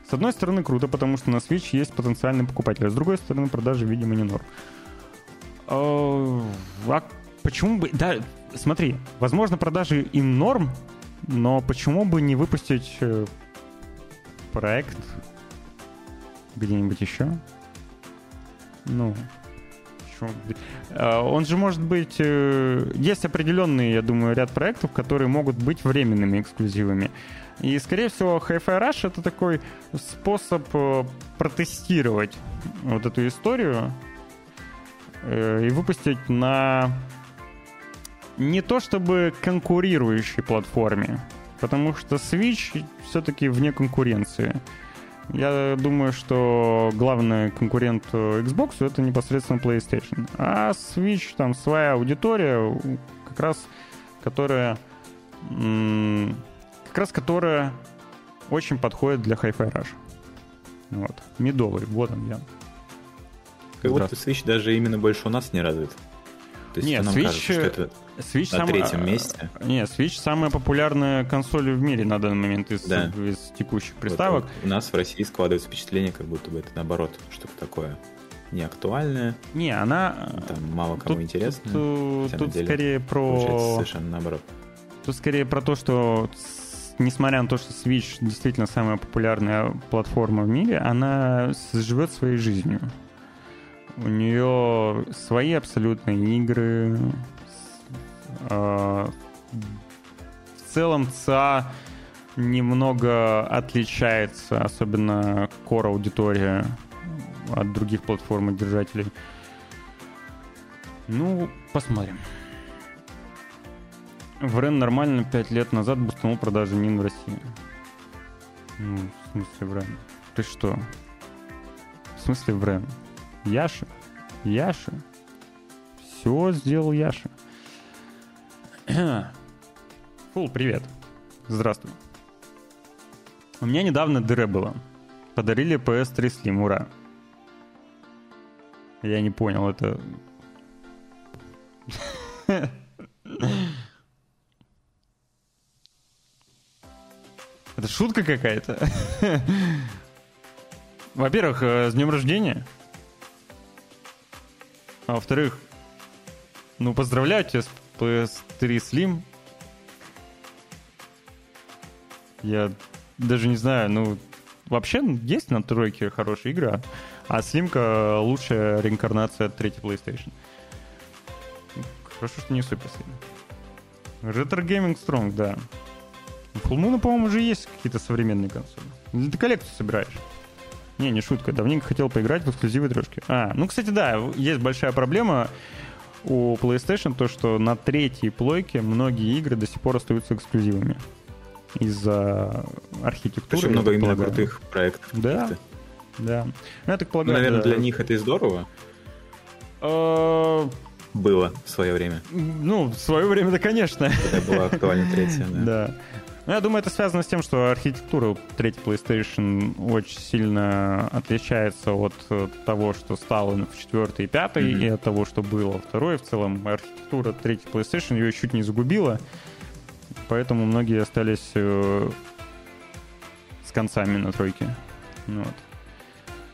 С одной стороны, круто, потому что на Switch есть потенциальный покупатель, а с другой стороны, продажи, видимо, не норм. А, а почему бы... Да, смотри, возможно, продажи и норм, но почему бы не выпустить э, проект где-нибудь еще? Ну? Э, он же может быть... Э, есть определенный, я думаю, ряд проектов, которые могут быть временными эксклюзивами. И, скорее всего, Hi-Fi Rush — это такой способ э, протестировать вот эту историю и выпустить на не то чтобы конкурирующей платформе, потому что Switch все-таки вне конкуренции. Я думаю, что главный конкурент э, Xbox это непосредственно PlayStation. А Switch там своя аудитория, как раз которая как раз которая очень подходит для Hi-Fi Rush. Вот. Медовый, вот он я. Как будто Switch даже именно больше у нас не развит. То есть Нет, Switch, кажется, что это Switch на сам... третьем месте. Не, Switch самая популярная консоль в мире на данный момент из, да. из текущих приставок. Вот, у нас в России складывается впечатление, как будто бы это наоборот что-то такое неактуальное. Не, она... Там мало кому тут, интересно. Тут, тут деле, скорее про... совершенно наоборот. Тут скорее про то, что несмотря на то, что Switch действительно самая популярная платформа в мире, она живет своей жизнью. У нее свои абсолютные игры, э, целом ЦА немного отличается, особенно core аудитория от других платформ и держателей. Ну, посмотрим. Врен нормально 5 лет назад бустанул продажи Нин в России. Ну, в смысле Врен? Ты что? В смысле Врен? Яша? Яша? Все сделал Яша. Фул, привет. Здравствуй. У меня недавно дыре было. Подарили PS3 Slim, ура. Я не понял, это... Это шутка какая-то. Во-первых, э, с днем рождения. А во-вторых, ну, поздравляю тебя с PS3 Slim. Я даже не знаю, ну, вообще есть на тройке хорошая игра, а Слимка лучшая реинкарнация третьей PlayStation. Хорошо, что не Super Slim. Retro Gaming Strong, да. У Full Moon, по-моему, уже есть какие-то современные консоли. Ты коллекцию собираешь? Не, не шутка. Давненько хотел поиграть в эксклюзивы трешки. А, ну, кстати, да, есть большая проблема у PlayStation, то, что на третьей плойке многие игры до сих пор остаются эксклюзивами. Из-за архитектуры. Очень много именно полагаю. крутых проектов. Да, да. Ну, я так полагаю, ну, наверное, да. для них это и здорово. А, Было в свое время. Ну, в свое время, да, конечно. Когда была актуальна третья, да. Да. Ну, я думаю, это связано с тем, что архитектура третьей PlayStation очень сильно отличается от того, что стало в четвертой и пятой, mm-hmm. и от того, что было во второй. В целом, архитектура третьей PlayStation ее чуть не загубила, поэтому многие остались э, с концами на тройке. Вот.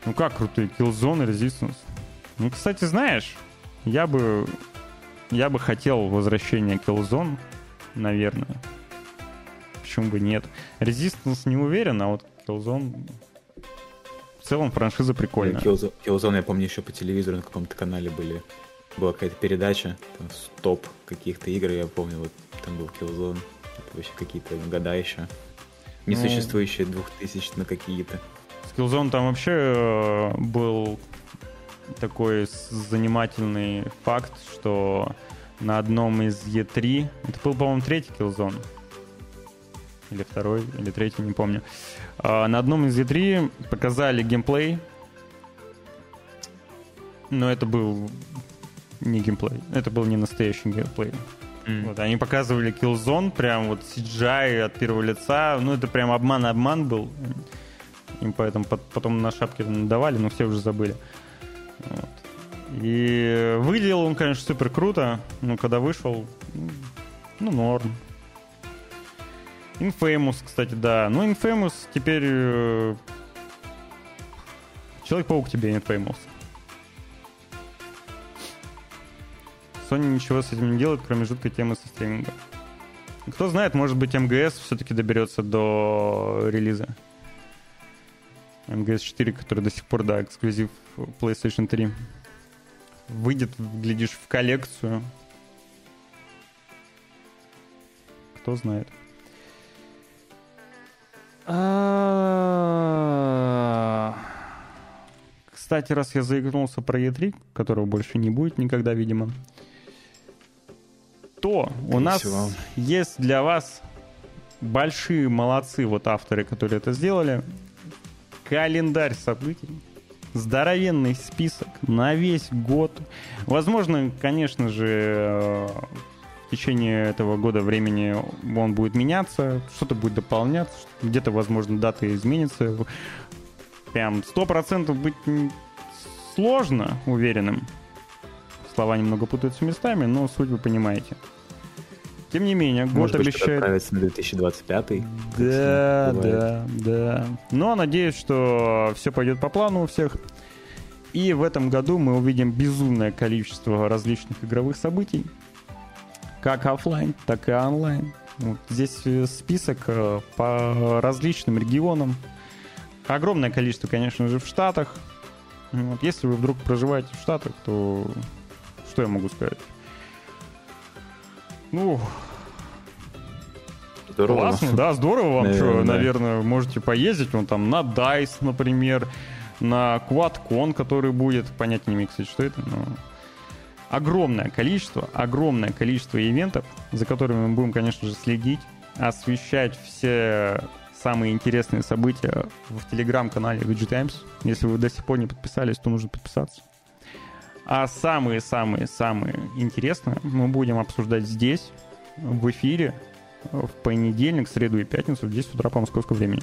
Ну как крутые Killzone и Resistance. Ну, кстати, знаешь, я бы я бы хотел возвращения Killzone, наверное почему бы нет. Resistance не уверен, а вот Killzone... В целом франшиза прикольная. Killzone, Killzone, я помню, еще по телевизору на каком-то канале были. Была какая-то передача, там, топ каких-то игр, я помню, вот там был Killzone. Это вообще какие-то года еще. Несуществующие ну, 2000 на какие-то. С Killzone там вообще э, был такой занимательный факт, что на одном из E3, это был, по-моему, третий Killzone, или второй, или третий, не помню. А, на одном из E3 показали геймплей, но это был не геймплей, это был не настоящий геймплей. Mm. Вот, они показывали Killzone, прям вот CGI от первого лица, ну это прям обман-обман был. Им поэтому потом на шапке давали, но все уже забыли. Вот. И выглядел он, конечно, супер круто, но когда вышел, ну, норм. Infamous, кстати, да. Ну, Infamous теперь... Э, Человек-паук тебе Infamous. Sony ничего с этим не делает, кроме жуткой темы со стримингом. Кто знает, может быть, МГС все-таки доберется до релиза. МГС 4, который до сих пор, да, эксклюзив PlayStation 3. Выйдет, глядишь, в коллекцию. Кто знает. А, кстати, раз я заигнулся про E3, которого больше не будет никогда, видимо, то у нас есть для вас большие молодцы, вот авторы, которые это сделали, календарь событий, здоровенный список на весь год. Возможно, конечно же, течение этого года времени он будет меняться, что-то будет дополняться, где-то, возможно, дата изменится. Прям сто процентов быть сложно уверенным. Слова немного путаются местами, но суть вы понимаете. Тем не менее, год Может обещает... отправиться на 2025 Да, да, да. Но надеюсь, что все пойдет по плану у всех. И в этом году мы увидим безумное количество различных игровых событий как офлайн, так и онлайн. Вот здесь э, список э, по различным регионам. Огромное количество, конечно же, в Штатах. Вот. Если вы вдруг проживаете в Штатах, то что я могу сказать? Ну, Здорово. Классно, да, здорово вам, наверное, что, да. наверное, можете поездить, вон там на DICE, например, на QuadCon, который будет, понятия не имею, кстати, что это, но огромное количество, огромное количество ивентов, за которыми мы будем, конечно же, следить, освещать все самые интересные события в телеграм-канале VG Times. Если вы до сих пор не подписались, то нужно подписаться. А самые-самые-самые интересные мы будем обсуждать здесь, в эфире, в понедельник, среду и пятницу в 10 утра по московскому времени.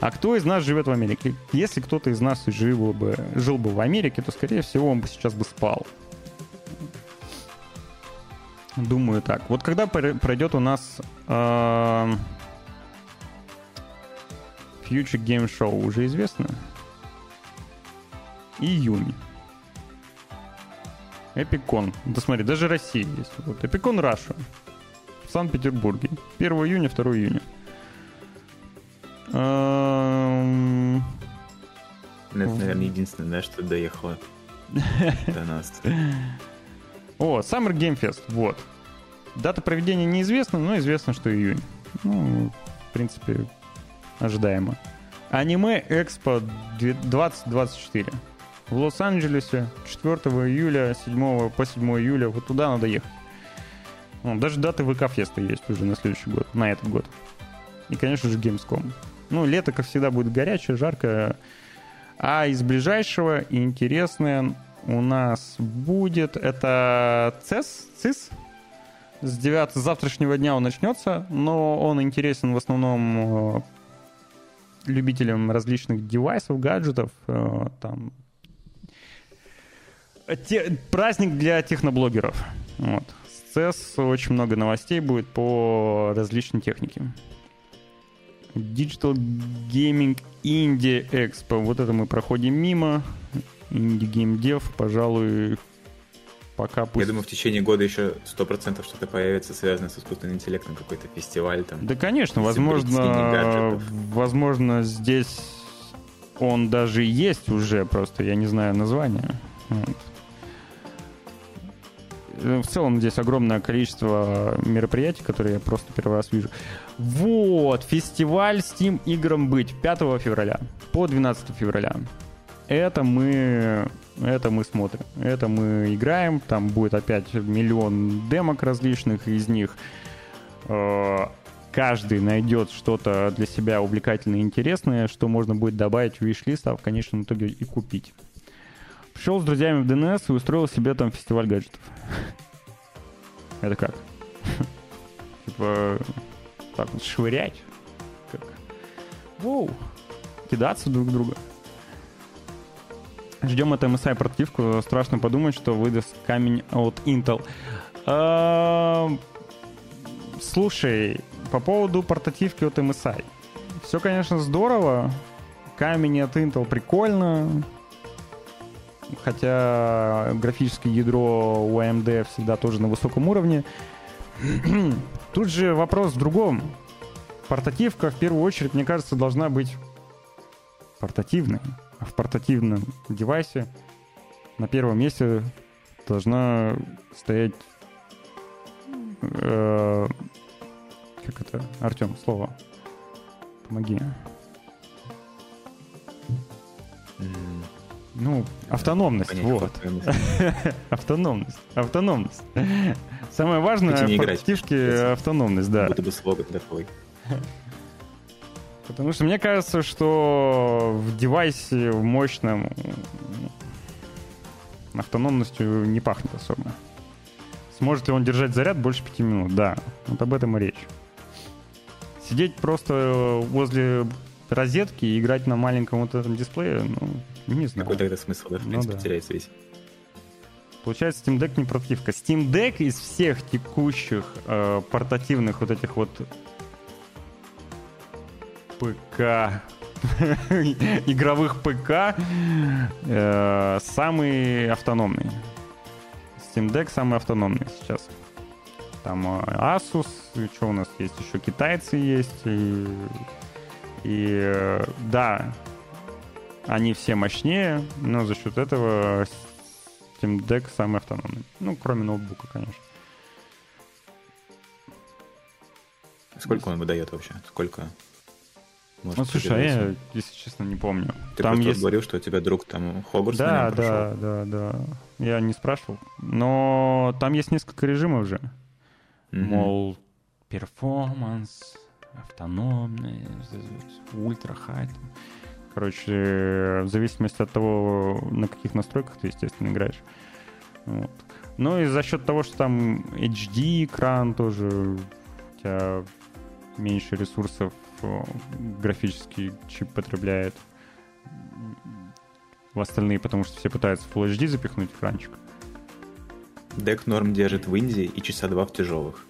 А кто из нас живет в Америке? Если кто-то из нас жил бы, жил бы в Америке, то, скорее всего, он бы сейчас бы спал. Думаю так. Вот когда пройдет у нас э, Future Game Show, уже известно? Июнь. Эпикон. Да смотри, даже Россия есть. Вот. Эпикон Раша. В Санкт-Петербурге. 1 июня, 2 июня. Эм... Это, наверное, единственное, что доехало до нас. О, Summer Game Fest, вот. Дата проведения неизвестна, но известно, что июнь. Ну, в принципе, ожидаемо. Аниме Экспо 2024 в Лос-Анджелесе 4 июля, 7 по 7 июля. Вот туда надо ехать. Ну, даже даты ВК Феста есть уже на следующий год, на этот год. И, конечно же, Gamescom. Ну, лето, как всегда, будет горячее, жаркое. А из ближайшего интересное у нас будет это CES, CIS. С 9 с завтрашнего дня он начнется, но он интересен в основном э, любителям различных девайсов, гаджетов, э, там те, праздник для техноблогеров. Вот. С CES очень много новостей будет по различной технике. Digital Gaming Indie Expo. Вот это мы проходим мимо. Dev, пожалуй, пока пусть... Я думаю, в течение года еще сто процентов что-то появится, связанное с искусственным интеллектом, какой-то фестиваль там. Да, конечно, возможно, возможно, здесь он даже есть уже, просто я не знаю название. Вот. Э, в целом здесь огромное количество мероприятий, которые я просто первый раз вижу. Вот, фестиваль Steam играм быть 5 февраля по 12 февраля. Это мы, это мы смотрим, это мы играем, там будет опять миллион демок различных, из них э, каждый найдет что-то для себя увлекательное и интересное, что можно будет добавить в виш-лист, а в конечном итоге и купить. Пришел с друзьями в ДНС и устроил себе там фестиваль гаджетов. Это как? Типа, так швырять. Как? Воу. Кидаться друг друга. Ждем от MSI портативку. Страшно подумать, что выдаст камень от Intel. Слушай, по поводу портативки от MSI. Все, конечно, здорово. Камень от Intel прикольно хотя графическое ядро у AMD всегда тоже на высоком уровне. Тут же вопрос в другом. Портативка, в первую очередь, мне кажется, должна быть портативной. В портативном девайсе на первом месте должна стоять... Э, как это? Артем, слово. Помоги. Ну, автономность, Понять, вот. автономность, автономность. Самое важное в портативке автономность, да. Будто бы слоган такой. Потому что мне кажется, что в девайсе в мощном автономностью не пахнет особо. Сможет ли он держать заряд больше пяти минут? Да, вот об этом и речь. Сидеть просто возле розетки и играть на маленьком вот этом дисплее, ну, не знаю. Какой тогда смысл, да, в ну принципе, ну, да. теряется весь. Получается, Steam Deck не портативка. Steam Deck из всех текущих э, портативных вот этих вот ПК, игровых ПК, э, самый автономный. Steam Deck самый автономный сейчас. Там э, Asus, что у нас есть еще, китайцы есть, и, и э, да, они все мощнее, но за счет этого Steam Deck самый автономный. Ну, кроме ноутбука, конечно. Сколько он выдает вообще? Сколько? Может, ну, слушай, а я, если честно, не помню. Ты там есть... говорил, что у тебя друг там Хогвартс Да, да, да, да. Я не спрашивал. Но там есть несколько режимов же. Mm-hmm. Мол, performance, автономный, ultra high. Короче, в зависимости от того, на каких настройках ты, естественно, играешь. Вот. Ну и за счет того, что там HD экран тоже у тебя меньше ресурсов графический чип потребляет в остальные, потому что все пытаются Full HD запихнуть экранчик. Дек норм держит в Индии и часа два в тяжелых.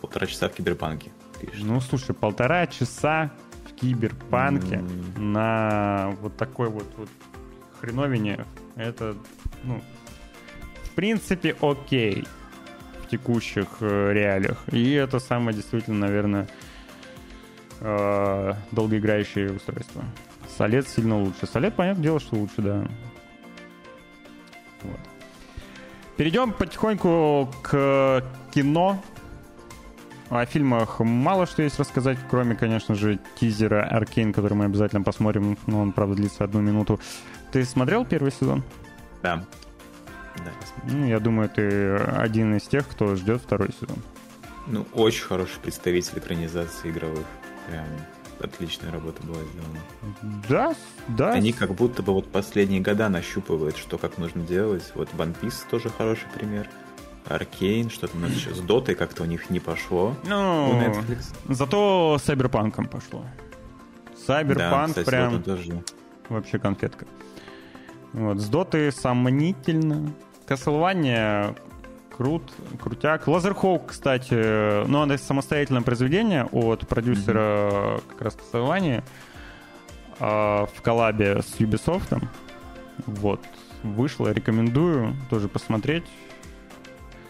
Полтора часа в киберпанке. Пишет. Ну, слушай, полтора часа в киберпанке mm. на вот такой вот, вот хреновине, это, ну, в принципе, окей в текущих э, реалиях. И это самое действительно, наверное, э, долгоиграющее устройство. Солет сильно лучше. Солет, понятное дело, что лучше, да. Вот. Перейдем потихоньку к кино. О фильмах мало что есть рассказать, кроме, конечно же, тизера Аркейн, который мы обязательно посмотрим. Но он, правда, длится одну минуту. Ты смотрел первый сезон? Да. Да, я, ну, я думаю, ты один из тех, кто ждет второй сезон. Ну, очень хороший представитель экранизации игровых. Прям отличная работа была сделана. Да, да. Они как будто бы вот последние года нащупывают, что как нужно делать. Вот One Piece тоже хороший пример. Аркейн, что-то у нас сейчас с Дотой как-то у них не пошло. Ну, зато Сайберпанком пошло. Сайберпанк да, прям тоже. вообще конфетка. Вот, с Доты сомнительно. Castlevania крут, крутяк. Лазерхоук, кстати, ну, это самостоятельное произведение от продюсера mm-hmm. как раз Castlevania э, в коллабе с Ubisoft. Вот. Вышло, рекомендую тоже посмотреть.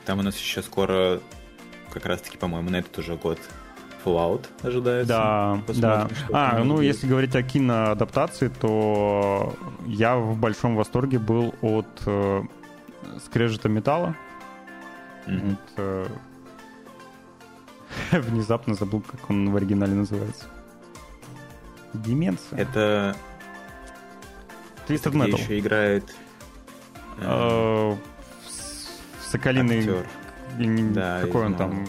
Там у нас еще скоро, как раз-таки, по-моему, на этот уже год Fallout ожидается. Да, Посмотрим, да. А, ну, будет. если говорить о киноадаптации, то я в большом восторге был от э, скрежета металла. Mm-hmm. Вот, э, внезапно забыл, как он в оригинале называется. Деменция. Это... Twisted Metal. еще играет... Э, Соколиный... Актер. Да, Какой он там?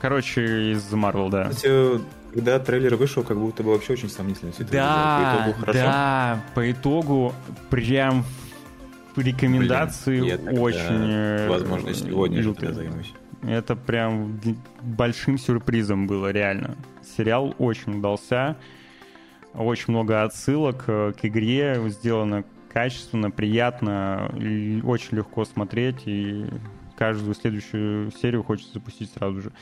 Короче, из Marvel, да. Кстати, когда трейлер вышел, как будто бы вообще очень сомнительно все это Да, по итогу хорошо. да, по итогу прям рекомендации Блин, очень... Э, возможно, сегодня же тогда займусь. Это прям большим сюрпризом было, реально. Сериал очень удался. Очень много отсылок э, к игре. Сделано качественно, приятно. Очень легко смотреть. И каждую следующую серию хочется запустить сразу же.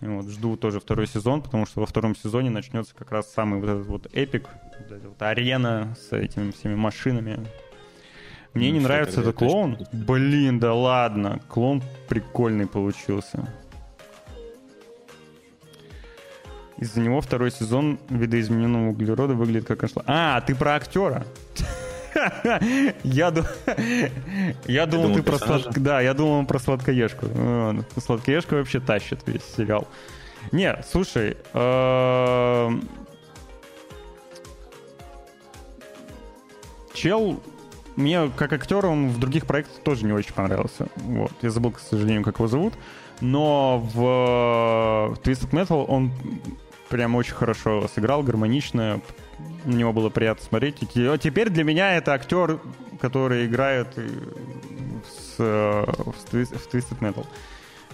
Вот, жду тоже второй сезон, потому что во втором сезоне начнется как раз самый вот этот вот эпик, вот эта вот арена с этими всеми машинами. Мне не нравится этот клоун. Блин, да ладно. Клоун прикольный получился. Из-за него второй сезон видоизмененного углерода выглядит как ошло. А, ты про актера. Я, я думал, ты про сладко... Да, я думал про сладкоежку. Сладкоежка вообще тащит весь сериал. Не, слушай, эм, чел мне как актер он в других проектах тоже не очень понравился. Вот. Я забыл, к сожалению, как его зовут. Но в Twisted Metal он прям очень хорошо сыграл, гармонично. На него было приятно смотреть. И теперь для меня это актер, который играет с, в Twisted Metal,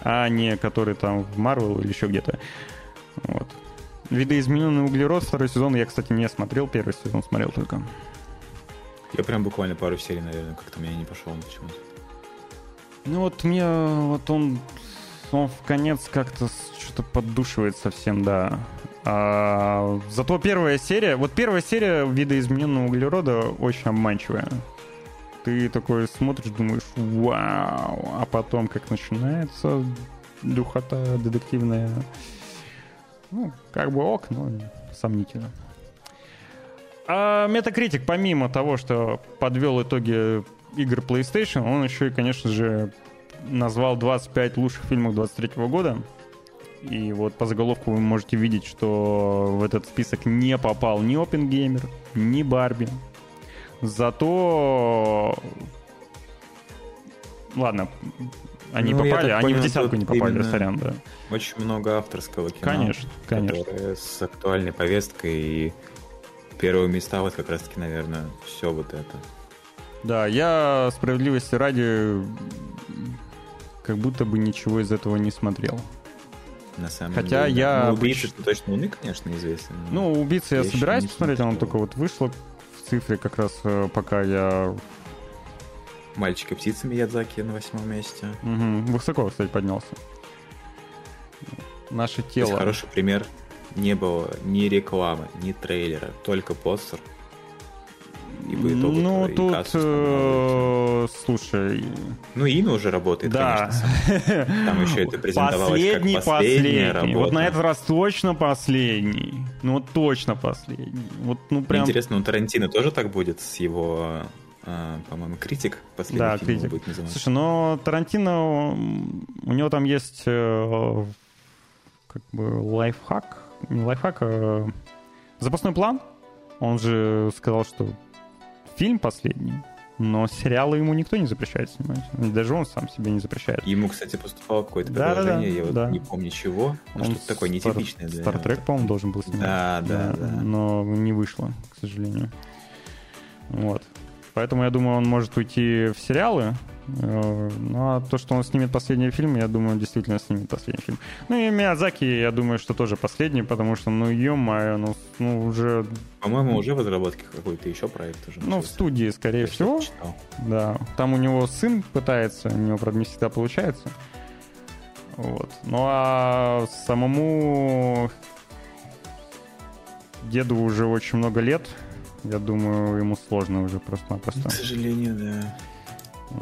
а не который там в Marvel или еще где-то. Вот. Видоизмененный углерод второй сезон я, кстати, не смотрел. Первый сезон смотрел только. Я прям буквально пару серий, наверное, как-то меня не пошел почему-то. Ну вот мне вот он, он в конец как-то что-то поддушивает совсем, да. А, зато первая серия, вот первая серия видоизмененного углерода очень обманчивая. Ты такой смотришь, думаешь, вау, а потом как начинается духота детективная. Ну, как бы ок, но сомнительно. А Metacritic, помимо того, что подвел итоги игр PlayStation, он еще и, конечно же, назвал 25 лучших фильмов 23 года. И вот по заголовку вы можете видеть, что в этот список не попал ни Опенгеймер, ни Барби. Зато... Ладно, они Ну, попали, они в понял, десятку тут не попали, сорян, да. Очень много авторского кино. Конечно, конечно. с актуальной повесткой и первые места вот как раз-таки, наверное, все вот это. Да, я справедливости ради как будто бы ничего из этого не смотрел. На самом Хотя деле. я Ну, убийцы обыч- точно Луны, конечно, известен. но- Ну, убийцы я, собираюсь посмотреть, смотрел. только вот вышла в цифре как раз э, пока я Мальчик и птица Миядзаки на восьмом месте. мгм, высоко, кстати, поднялся. Наше То есть тело. хороший пример. Не было ни рекламы, ни трейлера, только постер. И по итогу ну, и тут, э, слушай, Ну, имя уже работает, да. конечно. Там еще это презентовалось последний, как последняя последний. Вот на этот раз точно последний. Ну, вот точно последний. Вот, ну, Мне прям... Интересно, у Тарантино тоже так будет с его, э, по-моему, критик последний Да, фильм критик. будет называться? Слушай, но Тарантино, у него там есть э, как бы лайфхак, лайфхак, а запасной план. Он же сказал, что фильм последний, но сериалы ему никто не запрещает снимать. Даже он сам себе не запрещает. Ему, кстати, поступало какое-то Да, да, предложение, да, я вот да. не помню чего, Он что-то такое нетипичное для Стартрек, по-моему, должен был снимать. Да, да, да. Но не вышло, к сожалению. Вот. Поэтому я думаю, он может уйти в сериалы. Э, Ну, а то, что он снимет последний фильм, я думаю, он действительно снимет последний фильм. Ну, и Миядзаки, я думаю, что тоже последний, потому что, ну, ё-моё, ну, ну, уже, По-моему, уже в разработке какой-то еще проект уже ну, в студии, скорее Я всего. читал. Да, там у него сын пытается, у него, правда, не всегда получается. Вот. Ну а самому деду уже очень много лет. Я думаю, ему сложно уже просто-напросто. К сожалению, да. Ми-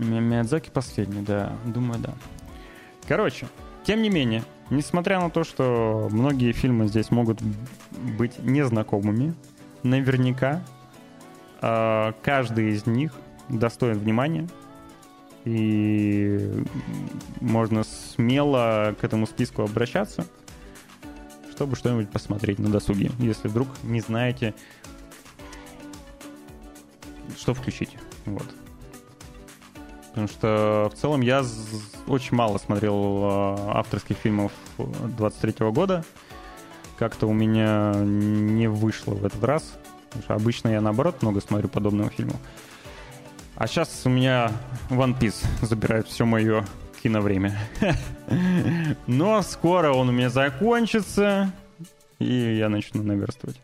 Миядзаки последний, да, думаю, да. Короче, тем не менее, несмотря на то, что многие фильмы здесь могут быть незнакомыми, наверняка э, каждый из них достоин внимания, и можно смело к этому списку обращаться, чтобы что-нибудь посмотреть на досуге, если вдруг не знаете, что включить. Вот. Потому что в целом я очень мало смотрел э, авторских фильмов 23 года. Как-то у меня не вышло в этот раз. Обычно я наоборот много смотрю подобного фильма. А сейчас у меня One Piece забирает все мое киновремя. Но скоро он у меня закончится, и я начну наверстывать.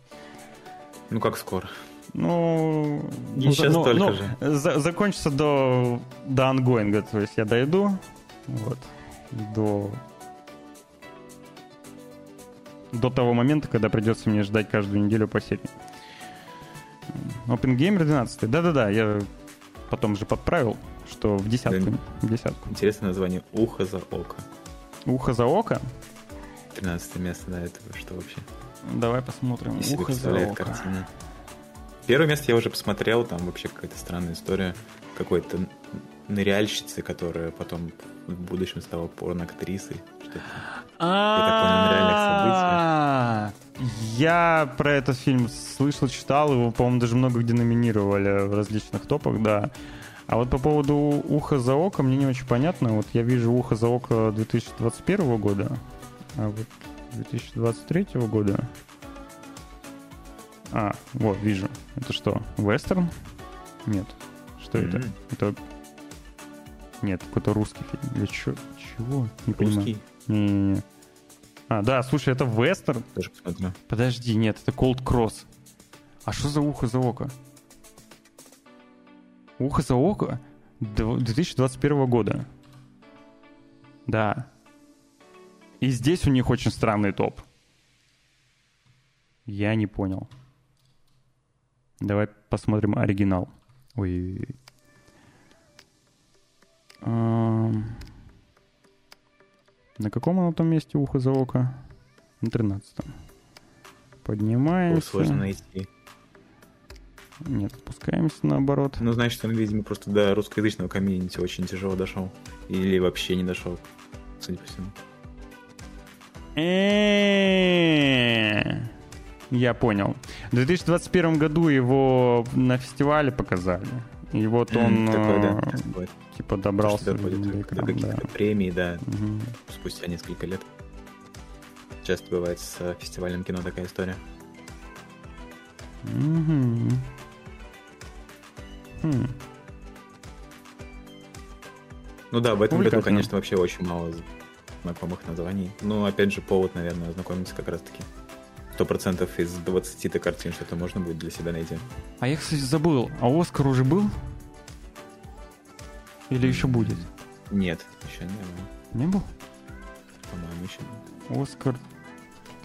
Ну, как скоро? Ну, ну, щас ну, только ну, же. за- закончится до, до ангоинга, то есть я дойду, вот, до до того момента, когда придется мне ждать каждую неделю по серии. Опенгеймер 12. Да-да-да, я потом же подправил, что в десятку. Да. В десятку. Интересное название «Ухо за око». Ухо за око. 13 место, да, это что вообще? Давай посмотрим. Ухо за око. картина. Первое место я уже посмотрел, там вообще какая-то странная история. Какой-то ныряльщицы, которая потом в будущем стала порно-актрисой. А, Я про этот фильм слышал, читал, его, по-моему, даже много где номинировали в различных топах, да. А вот по поводу «Ухо за око» мне не очень понятно. Вот я вижу «Ухо за око» 2021 года, а вот 2023 года... А, вот, вижу. Это что, вестерн? Нет. Что это? М, Это... Нет, какой-то русский фильм. Или чё? Чего? Не понимаю. Русский, Не-не-не. А, да, слушай, это вестерн. посмотрю. Подожди, нет, это Cold Cross. А что за ухо за око? Ухо за око? Дв- 2021 года. Да. И здесь у них очень странный топ. Я не понял. Давай посмотрим оригинал. Ой. Ам. На каком оно там месте ухо за око? На 13 Его Поднимаемся. сложно найти. Нет, спускаемся наоборот. Ну, значит, он, видимо, просто до русскоязычного комьюнити очень тяжело дошел. Или вообще не дошел, судя по всему. Я понял. В 2021 году его на фестивале показали. И вот он Такой, да, э, типа добрался до до экрана, каких-то да. премий, да, Мгм. спустя несколько лет. Часто бывает с э, фестивальным кино такая история. Мгм. Хм. Ну да, в этом году, конечно, вообще очень мало знакомых названий. Ну, опять же, повод, наверное, ознакомиться как раз-таки. Сто процентов из 20 картин что-то можно будет для себя найти. А я, кстати, забыл. А Оскар уже был? Или еще будет? Нет, еще не было. Не был? По-моему, еще нет. Оскар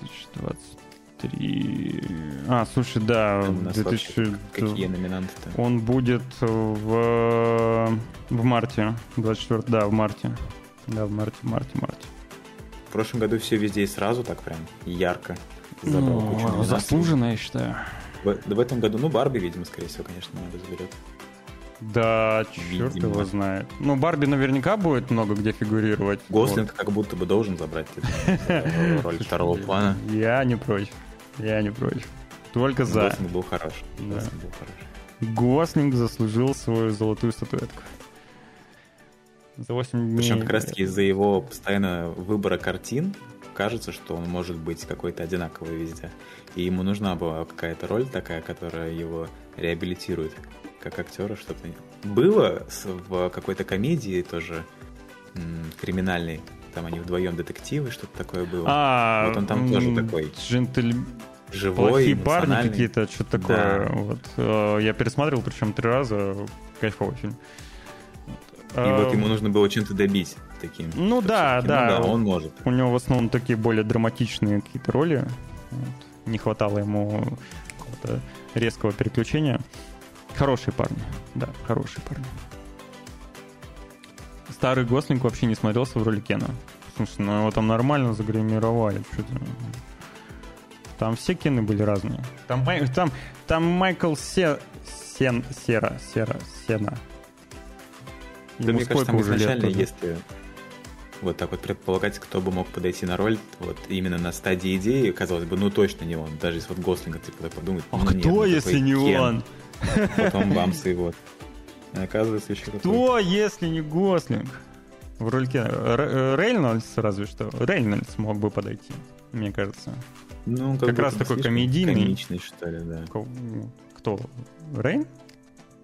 2023. А, слушай, да, Там на 2000... сводке Какие номинанты-то? Он будет в, в марте. 24 да, в марте. Да, в марте, марте, марте. В прошлом году все везде и сразу так прям ярко забрал Ну, кучу заслуженно, я считаю. В, в этом году, ну, Барби, видимо, скорее всего, конечно, надо заберет. Да, черт Видимо. его знает. Ну, Барби наверняка будет много где фигурировать. Гослинг как будто бы должен забрать эту роль Вот. второго плана. Я не против. Я не против. Только за. Гослинг был хорош. Гослинг был хорош. Гослинг заслужил свою золотую статуэтку. За 8 дней. Причем как раз-таки из-за его постоянного выбора картин кажется, что он может быть какой-то одинаковый везде. И ему нужна была какая-то роль такая, которая его реабилитирует как актера что-то. Было в какой-то комедии тоже криминальной. Там они вдвоем детективы, что-то такое было. А, Вот он там тоже такой Джентль... Живой, Плохие парни какие-то, что-то такое. Да. Вот. Э, Я пересматривал, причем три раза. Кайфовый фильм. И вот ему нужно было чем-то добить таким. Ну да, да. Ну да, он может. У него в основном такие более драматичные какие-то роли. Вот. Не хватало ему какого-то резкого переключения. Хорошие парни. Да, хорошие парни. Старый Гослинг вообще не смотрелся в роли Кена. Слушай, ну его там нормально загримировали. Что-то... Там все Кены были разные. Там, там, там Майкл Се... Сен... Сера, Сера, Сена. Да, Ему мне кажется, там лет изначально, тоже? если вот так вот предполагать, кто бы мог подойти на роль, вот именно на стадии идеи, казалось бы, ну точно не он. Даже если вот Гослинга ты когда подумает, А ну, нет, кто, ну, если не Кен. он? Потом бамс и вот. И оказывается еще. Кто, если не Гослинг? В рольке Р- Рейнольдс разве что. Рейнольдс мог бы подойти, мне кажется. Ну, как будто раз такой комедийный. Комичный, что ли, да. Ко- Кто? Рейн?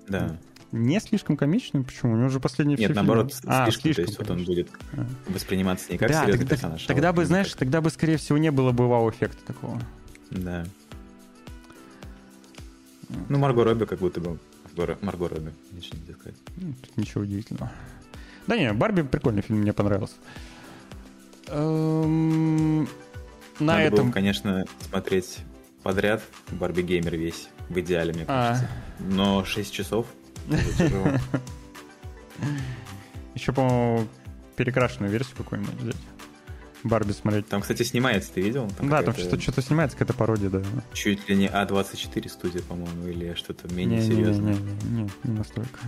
Да. Не слишком комичный? Почему? У него же последние Нет, все наоборот, фильмы- А, слишком, то есть вот он комичный. будет А. восприниматься не как Да, серьезный тогда, персонаж. а тогда вот бы, знаешь, как- тогда бы, скорее всего, не было бы вау-эффекта такого. Да. Ну, Марго Робби как будто бы... Марго- Робби, ничего нельзя сказать. Ну, тут ничего удивительного. Да не, Барби прикольный фильм, мне понравился. Эм, На Надо этом... было, конечно, смотреть подряд Барби Геймер весь. В идеале, мне А. кажется. Но 6 часов тяжело. Еще, по-моему, перекрашенную версию какую-нибудь взять. Барби смотреть. Там, кстати, снимается, ты видел? да, там что-то, что-то снимается, какая-то пародия, да. Чуть ли не А24 студия, по-моему, или что-то менее Не, не, не, серьезное. Не, не, не настолько.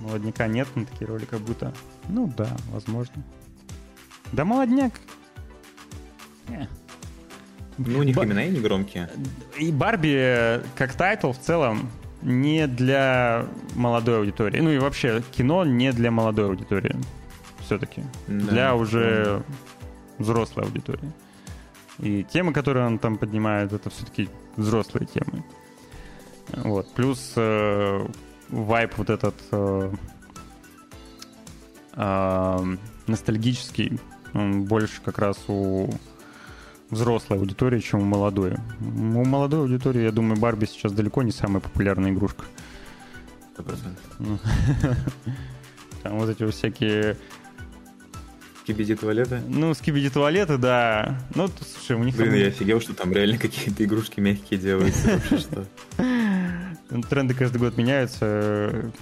Молодняка нет, на такие роли как будто. Ну да, возможно. Да молодняк. Не. Ну, у них Ба- имена и не громкие. И Барби э, как title в целом не для молодой аудитории. Ну и вообще кино не для молодой аудитории. Все-таки. Да. Для уже взрослой аудитории. И темы, которые он там поднимает, это все-таки взрослые темы. Вот. Плюс э, вайп вот этот э, э, ностальгический, он больше как раз у взрослой аудитории, чем у молодой. У молодой аудитории, я думаю, Барби сейчас далеко не самая популярная игрушка. 100%. Ну, Там вот эти всякие Кибиди туалета. Ну, скибиди туалеты, да. Ну, слушай, у них Блин, там я офигел, что там реально какие-то игрушки мягкие делаются. Вообще что? тренды каждый год меняются.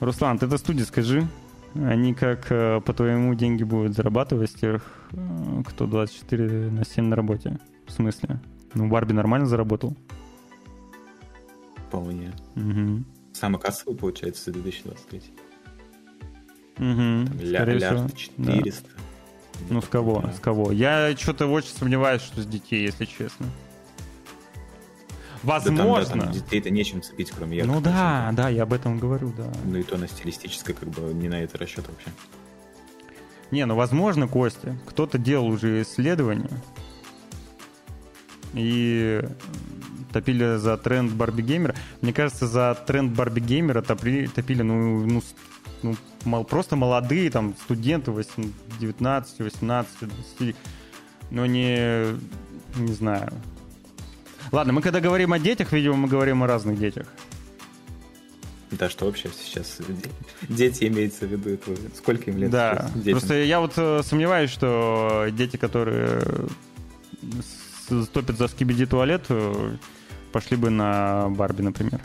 Руслан, ты это студии скажи. Они как, э, по-твоему, деньги будут зарабатывать э, кто 24 на 7 на работе? В смысле? Ну, Барби нормально заработал. Вполне. Мгм. Самый кассовый, получается, за 2023. Угу, Там ля- лярд 400. Ну, с кого? С кого? Я что-то очень сомневаюсь, что с детей, если честно. Да там, да, Возможно. детей-то нечем цепить, кроме ярких ну да, да, я об этом говорю, да. Ну и то на стилистической, как бы, не на это расчет вообще. Не, ну возможно, Костя, кто-то делал уже исследования и топили за тренд Барби Геймера. Мне кажется, за тренд Барби Геймера топили, топили ну, ну, ну, мол- просто молодые там студенты 8 19, 18, 20, но не, не знаю. Ладно, мы когда говорим о детях, видимо, мы говорим о разных детях. Да, что вообще сейчас де- дети имеется в виду? это Сколько им лет Да, сейчас просто я вот э, сомневаюсь, что дети, которые топят за скибиди туалет, э, пошли бы на Барби, например.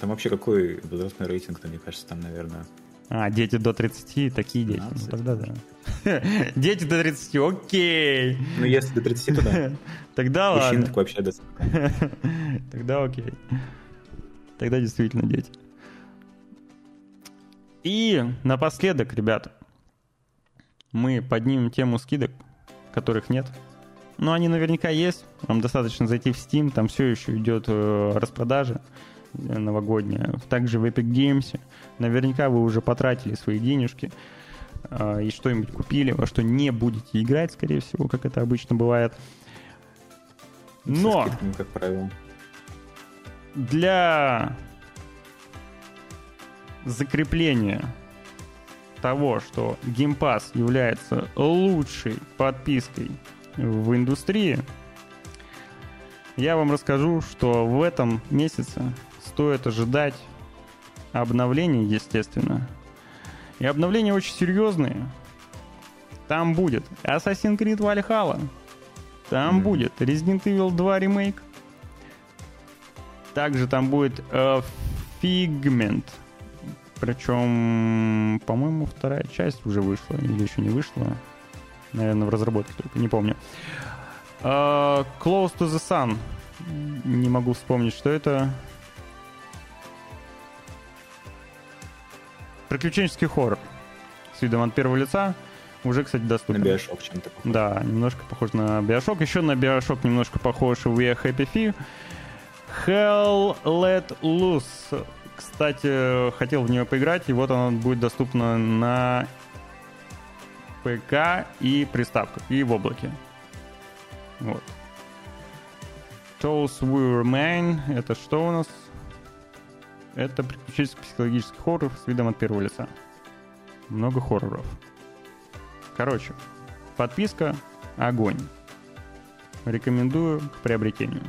Там вообще какой возрастной рейтинг-то, мне кажется, там, наверное... А, дети до 30, такие дети. Ну, 15. тогда да. Дети до 30, окей. Ну, если до 30, то да. Тогда ладно. так вообще до 40. Тогда окей. Тогда действительно дети. И напоследок, ребята, мы поднимем тему скидок, которых нет. Но они наверняка есть. Вам достаточно зайти в Steam, там все еще идет э, распродажа э, новогодняя. Также в Epic Games. Наверняка вы уже потратили свои денежки э, и что-нибудь купили, во что не будете играть, скорее всего, как это обычно бывает. Со Но скидками, как правило. для закрепления того, что Game Pass является лучшей подпиской в индустрии, я вам расскажу, что в этом месяце стоит ожидать обновлений, естественно. И обновления очень серьезные. Там будет Assassin's Creed Valhalla. Там Мгм. будет Resident Evil 2 ремейк. Также там будет э, Figment. Причем, по-моему, вторая часть уже вышла или еще не вышла. Наверное, в разработке только, не помню. Э, Close to the Sun. Не могу вспомнить, что это. Приключенческий хоррор с видом от первого лица. Уже, кстати, На доступен. Bioshock чем-то похож. Да, немножко похож на Bioshock. Еще на Bioshock немножко похож We Are Happy Few. Hell Let Loose. Кстати, хотел в нее поиграть, и вот она будет доступна на ПК и приставках, и в облаке. Вот. Those We Remain. Это что у нас? Это приключенческий психологический хоррор с видом от первого лица. Много хорроров. Короче, подписка огонь. Рекомендую к приобретению.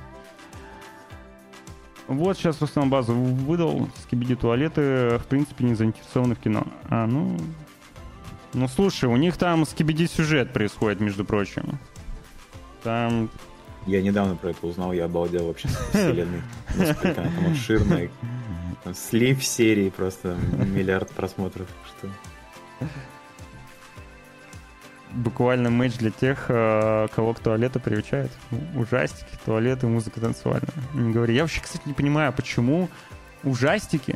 Вот сейчас Руслан Базу выдал скибиди туалеты, в принципе, не заинтересованы в кино. А, ну... Ну, слушай, у них там скибиди сюжет происходит, между прочим. Там... Я недавно про это узнал, я обалдел вообще с вселенной. Насколько она там обширная. Слив серии просто миллиард просмотров. Что? Буквально матч для тех, э, кого к туалету приучают. Ужастики, туалеты, музыка танцевальная. Не говори. Я вообще, кстати, не понимаю, почему ужастики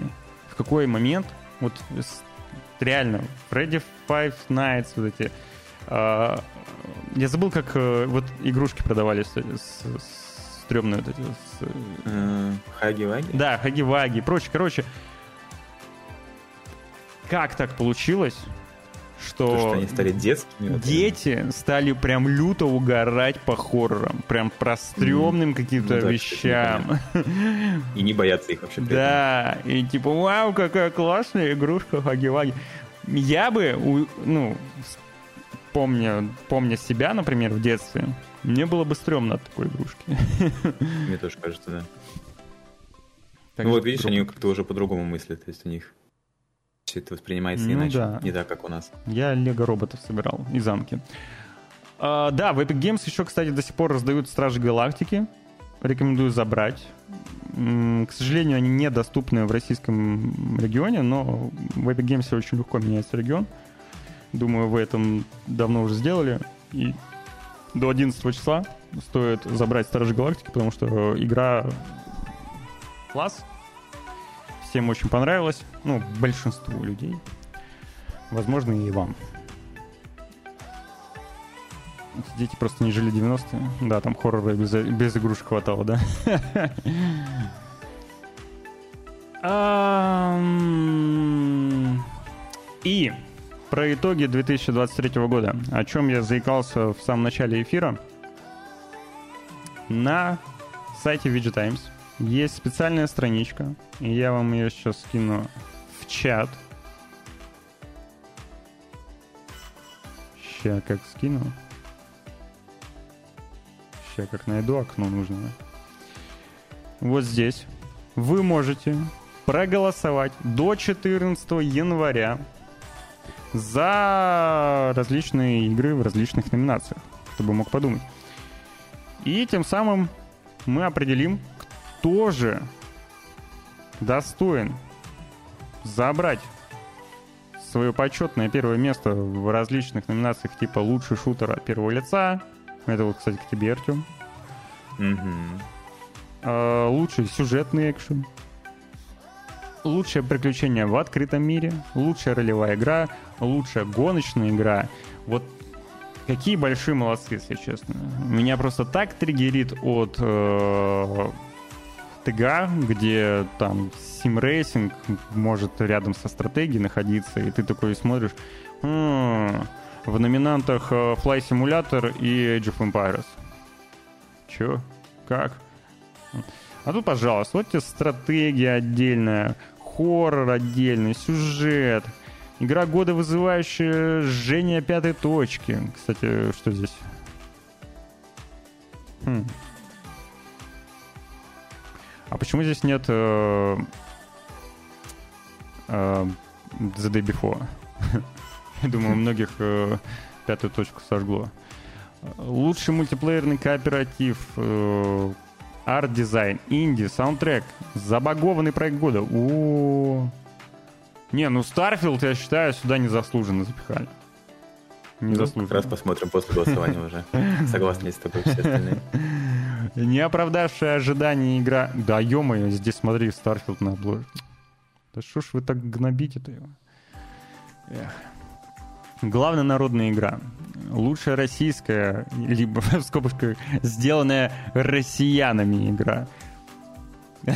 в какой момент, вот с- реально, Freddy Five Nights, вот эти, э, я забыл, как э, вот игрушки продавались с, с- стрёмные вот эти, с, Э, Хаги-ваги? да, хаги-ваги и прочее. Короче, как так получилось, что, То, что они стали детскими. вот, дети стали прям люто угорать по хоррорам, прям про стрёмным каким-то Ну да, вещам. И не боятся их вообще. Да, и типа, вау, какая классная игрушка Хаги-Ваги. Я бы, ну, с- помня, себя, например, в детстве, мне было бы стрёмно от такой игрушки. Мне тоже кажется, да. Так ну вот видишь, друг- они как-то уже по-другому мыслят, то есть у них все это воспринимается Ну иначе, да. не так, как у нас. Я лего-роботов собирал и замки. А, да, в Epic Games еще, кстати, до сих пор раздают Стражи Галактики. Рекомендую забрать. К сожалению, они недоступны в российском регионе, но в Epic Games очень легко меняется регион. Думаю, вы это давно уже сделали. И до 11 числа стоит забрать Стражи Галактики, потому что игра класс. Всем очень понравилась. Ну, большинству людей. Возможно, и вам. Эти дети просто не жили 90-е. Да, там хоррора без, без игрушек хватало, да? И про итоги 2023 года, о чем я заикался в самом начале эфира. На сайте VG Times есть специальная страничка, и я вам ее сейчас скину в чат. Сейчас как скину. Сейчас как найду окно нужное. Вот здесь вы можете проголосовать до 14 января за различные игры в различных номинациях, чтобы мог подумать. И тем самым мы определим, кто же достоин забрать свое почетное первое место в различных номинациях типа лучший шутер от первого лица. Это вот, кстати, к тебе, Артем. Угу. лучший сюжетный экшен. Лучшее приключение в открытом мире. Лучшая ролевая игра. Лучшая гоночная игра. Вот какие большие молодцы, если честно. Меня просто так триггерит от э, TGA, где там симрейсинг может рядом со стратегией находиться, и ты такой смотришь, м-м, в номинантах э, Flight Simulator и Age of Empires. Чё? Как? А тут, пожалуйста, вот тебе стратегия отдельная, хоррор отдельный, сюжет, игра года, вызывающая жжение пятой точки. Кстати, что здесь? Хм. А почему здесь нет э, э, The Day Before? Я думаю, у многих э, пятую точку сожгло. Лучший мультиплеерный кооператив, э, арт-дизайн, инди, саундтрек, забагованный проект года. О, не, ну Starfield, я считаю, сюда незаслуженно запихали. Незаслуженно. Ну, как раз посмотрим после голосования уже. Согласны с тобой все остальные. Не оправдавшая ожидания игра. Да, ё здесь смотри, Starfield на обложке. Да что ж вы так гнобите-то его? Эх. Главная народная игра. Лучшая российская, либо в скобочках сделанная россиянами игра.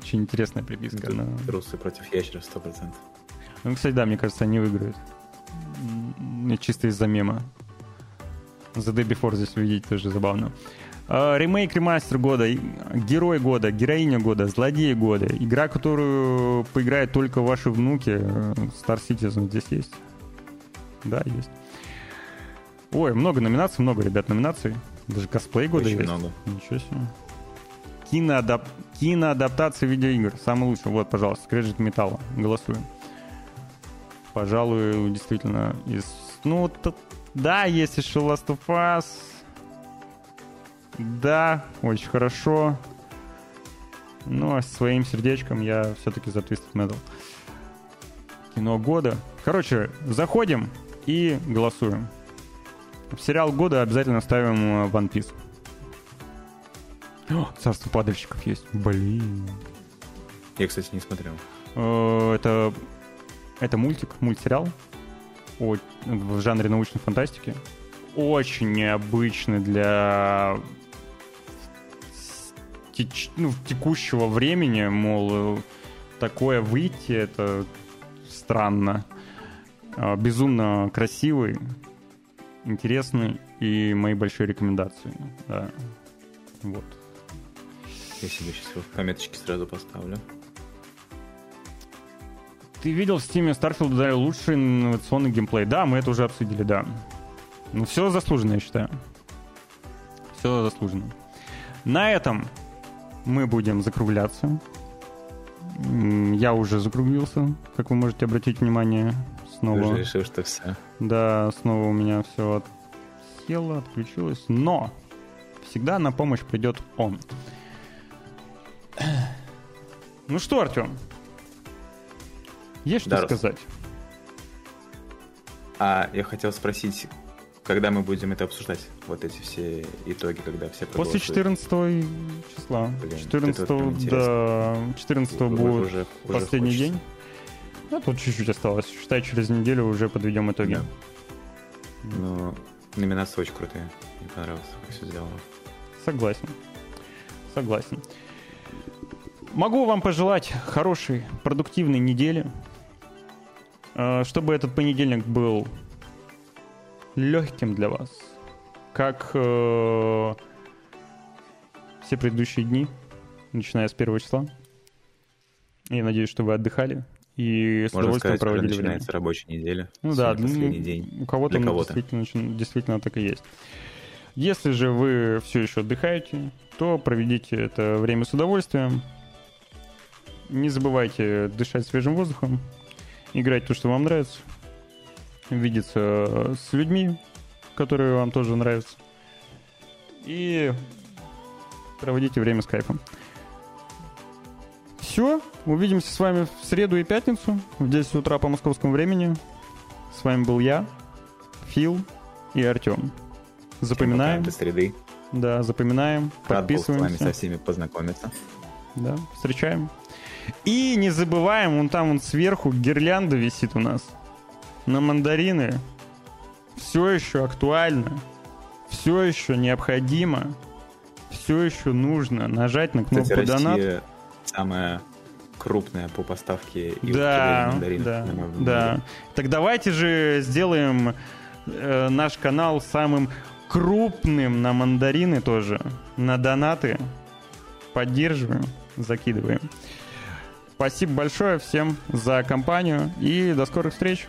Очень интересная приписка. Но... Русы против ящеров 100%. Ну, кстати, да, мне кажется, они выиграют. Чисто из-за мема. The Day Before здесь увидеть тоже забавно. Uh, ремейк, ремастер года, герой года, героиня года, злодей года. Игра, которую поиграют только ваши внуки. Star Citizen здесь есть. Да, есть. Ой, много номинаций, много, ребят, номинаций. Даже косплей года Очень есть. много. Ничего себе. Киноадап... Киноадаптация видеоигр. Самый лучший. Вот, пожалуйста, Скрежет Металла. Голосуем. Пожалуй, действительно, из... Ну, т... да, есть еще Last of Us. Да, очень хорошо. Ну, а своим сердечком я все-таки за Twisted Metal. Кино года. Короче, заходим и голосуем. В сериал года обязательно ставим э, One Piece. О, Царство падальщиков есть. Блин. Я, кстати, не смотрел. Э, это, это мультик, мультсериал о, в жанре научной фантастики. Очень необычный для теч, ну, текущего времени, мол, такое выйти, это странно. А, безумно красивый, интересный и мои большие рекомендации. Да. Вот. Я себе сейчас пометочки сразу поставлю. Ты видел в Steam Starfield дали лучший инновационный геймплей? Да, мы это уже обсудили, да. Ну, все заслуженно, я считаю. Все заслуженно. На этом мы будем закругляться. Я уже закруглился, как вы можете обратить внимание снова. Ты уже решил, что все. Да, снова у меня все село, отключилось. Но всегда на помощь придет он. Ну что, Артем? Есть что да, сказать? А я хотел спросить, когда мы будем это обсуждать? Вот эти все итоги, когда все После 14 числа. Блин, 14, да, 14 будет уже, уже последний хочется. день. Ну, тут чуть-чуть осталось. Считай, через неделю уже подведем итоги. Да. Ну, номинации очень крутые. Мне понравилось, как все сделано. Согласен. Согласен. Могу вам пожелать хорошей, продуктивной недели. Э, Чтобы этот понедельник был легким для вас. Как э, все предыдущие дни, начиная с первого числа. Я надеюсь, что вы отдыхали и с Можно удовольствием сказать, проводили время. начинается рабочий неделя. Ну да, последний день. у кого-то, ну, кого-то. Действительно, действительно так и есть. Если же вы все еще отдыхаете, то проведите это время с удовольствием. Не забывайте дышать свежим воздухом, играть то, что вам нравится, видеться с людьми, которые вам тоже нравятся, и проводите время с кайфом. Все, увидимся с вами в среду и пятницу в 10 утра по московскому времени. С вами был я, Фил и Артем. Запоминаем, До среды. да, запоминаем, Рад был с вами подписываемся, со всеми познакомиться. да, встречаем. И не забываем, вон там вон сверху гирлянда висит у нас. На мандарины все еще актуально, все еще необходимо, все еще нужно нажать на кнопку Кстати, донат. Россия самая крупная по поставке и Да, мандаринов, да, да. Так давайте же сделаем э, наш канал самым крупным на мандарины тоже, на донаты. Поддерживаем, закидываем. Спасибо большое всем за компанию и до скорых встреч.